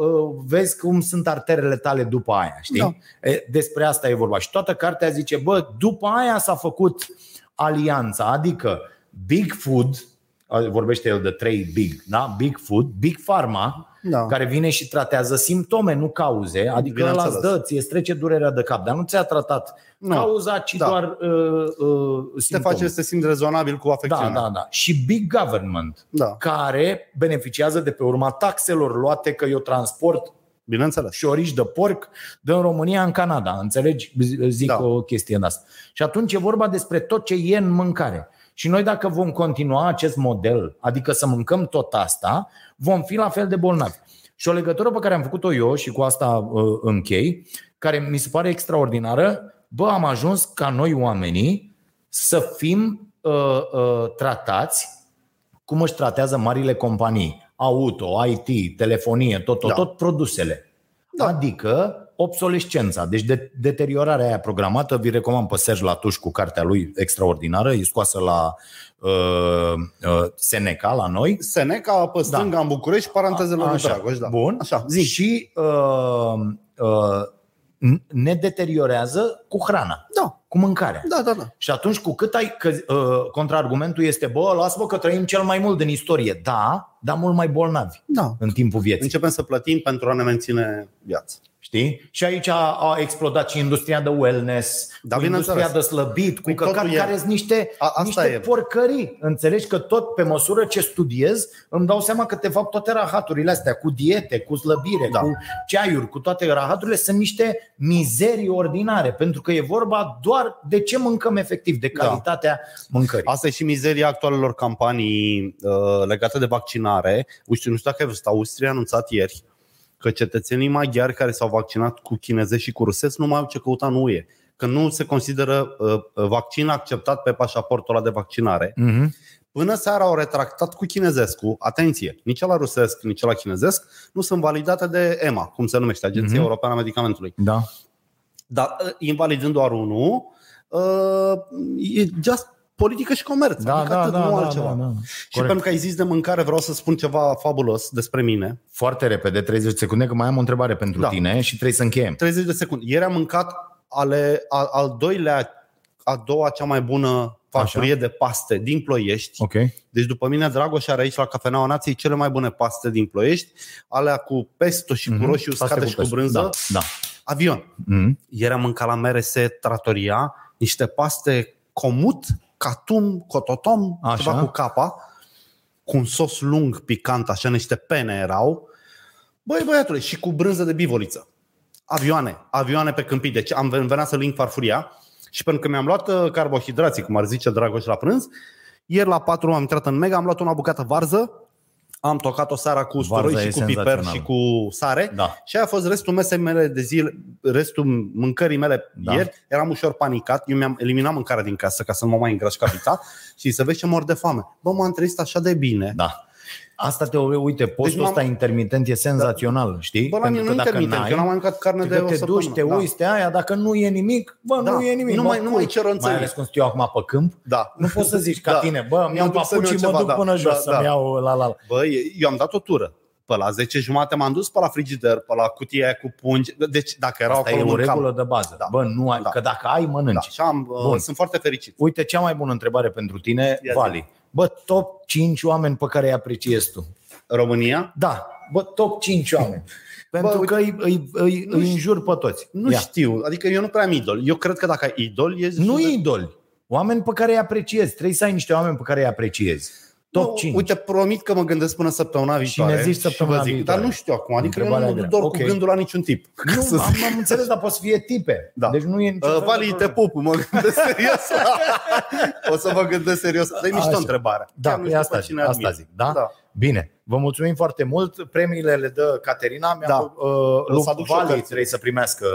vezi cum sunt arterele tale după aia, știi? Da. E, Despre asta e vorba. Și toată cartea zice, bă, după aia s-a făcut alianța, adică Big Food, a, vorbește el de trei big, da? Big Food, Big Pharma, Da. care vine și tratează simptome, nu cauze, adică ăla Bineînțeles. îți dă, ți trece durerea de cap, dar nu ți-a tratat Nu. cauza, ci Da. doar uh, uh, te simptome. face să te simți rezonabil cu Da, afecțiunea. da, da. Și big government, Da. care beneficiază de pe urma taxelor luate că eu transport Bineînțeles. șorici de porc din România în Canada. Înțelegi? Zic Da. da. o chestie de asta. Și atunci e vorba despre tot ce e în mâncare. Și noi dacă vom continua acest model, adică să mâncăm tot asta, vom fi la fel de bolnavi. Și o legătură pe care am făcut-o eu și cu asta uh, închei, care mi se pare extraordinară, bă, am ajuns ca noi oamenii să fim uh, uh, tratați cum își tratează marile companii, auto, IT, telefonie, tot, tot, Da. tot produsele. Da. Adică obsolescența, deci de, deteriorarea aia programată, vi recomand pe Serge Latuș cu cartea lui extraordinară, e scoasă la uh, uh, Seneca, la noi. Seneca pe stânga în București, parantezele lui Așa. Dragoș. Da. Bun. Așa, zi. Și uh, uh, ne deteriorează cu hrana, Da, cu mâncarea. da, da. da. Și atunci cu cât ai, că uh, contraargumentul este, bă, lasă-mă că trăim cel mai mult din istorie. Da, dar mult mai bolnavi da. în timpul vieții. Începem să plătim pentru a ne menține viața. Știi? Și aici a, a explodat și industria de wellness, Da, cu bineînțeles. industria de slăbit, cu Păi căcat, totul e- care sunt niște, A- asta niște e. porcării. Înțelegi că tot pe măsură ce studiez, îmi dau seama că de fapt toate rahaturile astea, cu diete, cu slăbire, Da. cu ceaiuri, cu toate rahaturile, sunt niște mizerii ordinare, pentru că e vorba doar de ce mâncăm efectiv, de Da. calitatea mâncării. Asta e și mizeria actualelor campanii uh, legate de vaccinare. Uite, nu știu dacă ai văzut, Austria a anunțat ieri că cetățenii maghiari care s-au vaccinat cu chinezesc și cu rusesc nu mai au ce căuta în UE. Că nu se consideră uh, vaccin acceptat pe pașaportul ăla de vaccinare. Mhm. Până seara au retractat cu chinezescu, atenție, nici la rusesc, nici la chinezesc, nu sunt validate de EMA, cum se numește, Agenția Mhm. Europeană a Medicamentului. Da. Dar uh, invalidând doar unul, uh, e just politică și comerț. Da, adică da, atât, da, nu da, altceva. da, da. Și Corect. pentru că ai zis de mâncare, vreau să spun ceva fabulos despre mine. Foarte repede, 30 de secunde, că mai am o întrebare pentru Da. tine și trebuie să încheiem. 30 de secunde. Ieri am mâncat ale, al, al doilea, a doua cea mai bună farfurie de paste din Ploiești. Ok. Deci după mine Dragoș are aici la Cafeneaua Nației cele mai bune paste din Ploiești, alea cu pesto și cu Mhm. roșii Paste uscate cu și cu pesto. brânză. Da, da. Avion. Mhm. Ieri am mâncat la MRS Trattoria niște paste comut, catum, cototom, Așa. ceva cu capa, cu un sos lung, picant, așa niște pene erau. Băi, băiatule, și cu brânză de bivoliță. Avioane, avioane pe câmpii. Deci am ven- venit să link farfuria și pentru că mi-am luat uh, carbohidrații, cum ar zice Dragoș la prânz, ieri la 4 am intrat în mega, am luat una bucată varză, am tocat-o seara cu usturoi Varza și e cu piper senzațională. și cu sare. Da. Și aia a fost restul mesei mele de zile, restul mâncării mele Da. da. ieri. Eram ușor panicat, eu mi-am eliminat mâncarea din casă ca să nu mă mai îngraș capita și să vezi ce mor de foame. Bă, m-am trezit așa de bine. Da. Asta te uite, postul Deci m-am- ăsta intermitent e senzațional, știi? Bă, la mine nu intermitent, eu n-am mai mâncat carne de că o te săptămână. duci, te da. uiți, te aia, dacă nu e nimic, bă, Da. nu e nimic. Nu mă mai- nu mai culci. cer o înțeleg. Mai ales când eu acum pe câmp, Da. nu poți să zici ca Da. tine, bă, îmi Mă iau duc să-mi papuci iau și mă ceva, duc da. până jos Da, să-mi da. iau la la la. Bă, eu am dat o tură. Pe la 10 jumate m-am dus pe la frigider, pe la cutia aia cu pungi. Deci dacă erau Asta e acolo o mâncam. regulă de bază. Da. Bă, nu ai, Da. că dacă ai, Da, mănânci. și am, Bun. uh, sunt foarte fericit. Uite, cea mai bună întrebare pentru tine, Ia zi. Vali. Bă, top 5 oameni pe care îi apreciezi tu. România? Da, bă, top 5 oameni. Pentru uite, că îi, îi, îi, nu îi știu. înjur pe toți. Nu Ia. știu, adică eu nu prea am idol. Eu cred că dacă ai idol, ești Nu idoli. Oameni pe care îi apreciezi. Trebuie să ai niște oameni pe care îi apreciezi. Top Nu, 5. Uite, promit că mă gândesc până săptămâna viitoare. ne zici săptămâna și vă zic, viitoare. Dar nu știu acum, adică eu nu Întrebarea mă grea. dor Ok. cu gândul la niciun tip. Ca nu, să am, zic. am înțeles, dar poți să fie tipe. Da. Deci nu e nicio fel Uh, de Vali, te problemă. pup, mă gândesc serios. o să mă gândesc serios. Dar e mișto Așa. întrebarea. Da, Chiar nu e știu asta, pe cine asta admir. zic. Da? da. Bine. Vă mulțumim foarte mult. Premiile le dă Caterina. Mi-a, Da. uh, O să aduc și o Vali cărțile. trebuie să primească.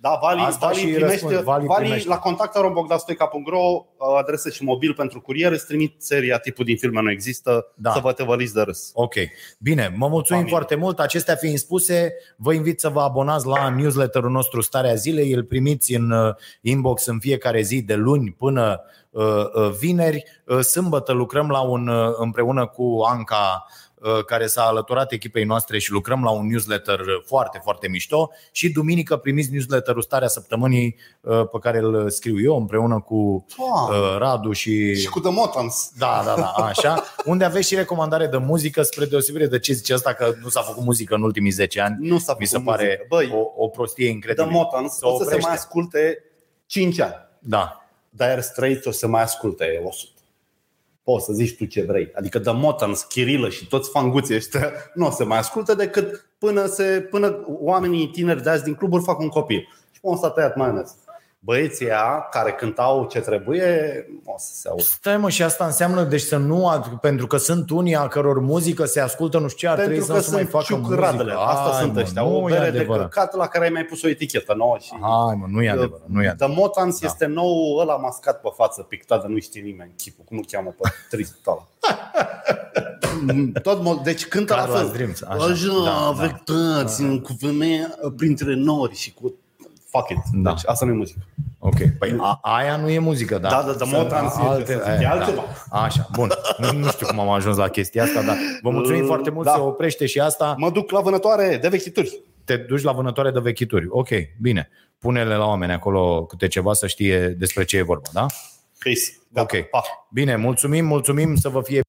Da, Vali, Asta Vali și primește, răspund, Vali Vali, primește. la contact rombogdastoica.ro adresă și mobil pentru curier, îți trimit seria tipul din filme nu există, Da. să vă tevăliți de râs. Ok. Bine, mă mulțumim Familie. foarte mult. Acestea fiind spuse, vă invit să vă abonați la newsletterul nostru Starea Zilei. Îl primiți în uh, inbox în fiecare zi de luni până uh, uh, vineri. Uh, Sâmbătă lucrăm la un uh, împreună cu Anca uh, care s-a alăturat echipei noastre și lucrăm la un newsletter foarte, foarte mișto și duminică primiți newsletterul Starea Săptămânii uh, pe care îl scriu eu împreună cu Doamne. uh, Radu și Și cu The Motans. da, da, da, așa. Unde aveți și recomandare de muzică, spre deosebire de ce zice asta că nu s-a făcut muzică în ultimii 10 ani. Nu s-a Mi se făcut pare muzică. Băi, o, o prostie The incredibilă. Motans Se o să se oprește. mai asculte 5 ani. Da. Dire Straits o să mai asculte 100. Poți să zici tu ce vrei. Adică The Motans, Chirilă și toți fanguții ăștia nu o să mai ascultă decât până, se, până oamenii tineri de azi din cluburi fac un copil. Și până s-a tăiat maioneză. Băieții ăia care cântau ce trebuie, o să se audă. Stai mă, și asta înseamnă deci să nu, ad- pentru că sunt unii a căror muzică se ascultă, nu știu ce, ar Pentru trebui că să nu se mai sunt facă ciucradele. muzică. Asta Hai, sunt mă, ăștia. nu O e bere de adevărat. căcat la care ai mai pus o etichetă nouă. Și... Hai mă, nu e adevărat, nu e adevărat. The Motans Da. este nou ăla mascat pe față, pictat de nu știe nimeni chipul. Cum îl cheamă pe trist ăla? Tot mo- deci cântă la Carlos fel. Dreams, așa. Așa, Da, da. afectați cu femeia printre nori și cu fuck it. Da. Deci asta nu e muzică. Ok. Păi a, aia nu e muzică, da. Da, da, The Motans e- alte, să aia, fie altceva. Da. Așa, bun. Nu, nu știu cum am ajuns la chestia asta, dar vă mulțumim Uh, foarte mult, da. se oprește și asta. Mă duc la vânătoare de vechituri. te duci la vânătoare de vechituri. Ok, bine. Pune-le la oameni acolo câte ceva să știe despre ce e vorba, da? Peace. Gata. Ok. Pa. Bine, mulțumim, mulțumim să vă fie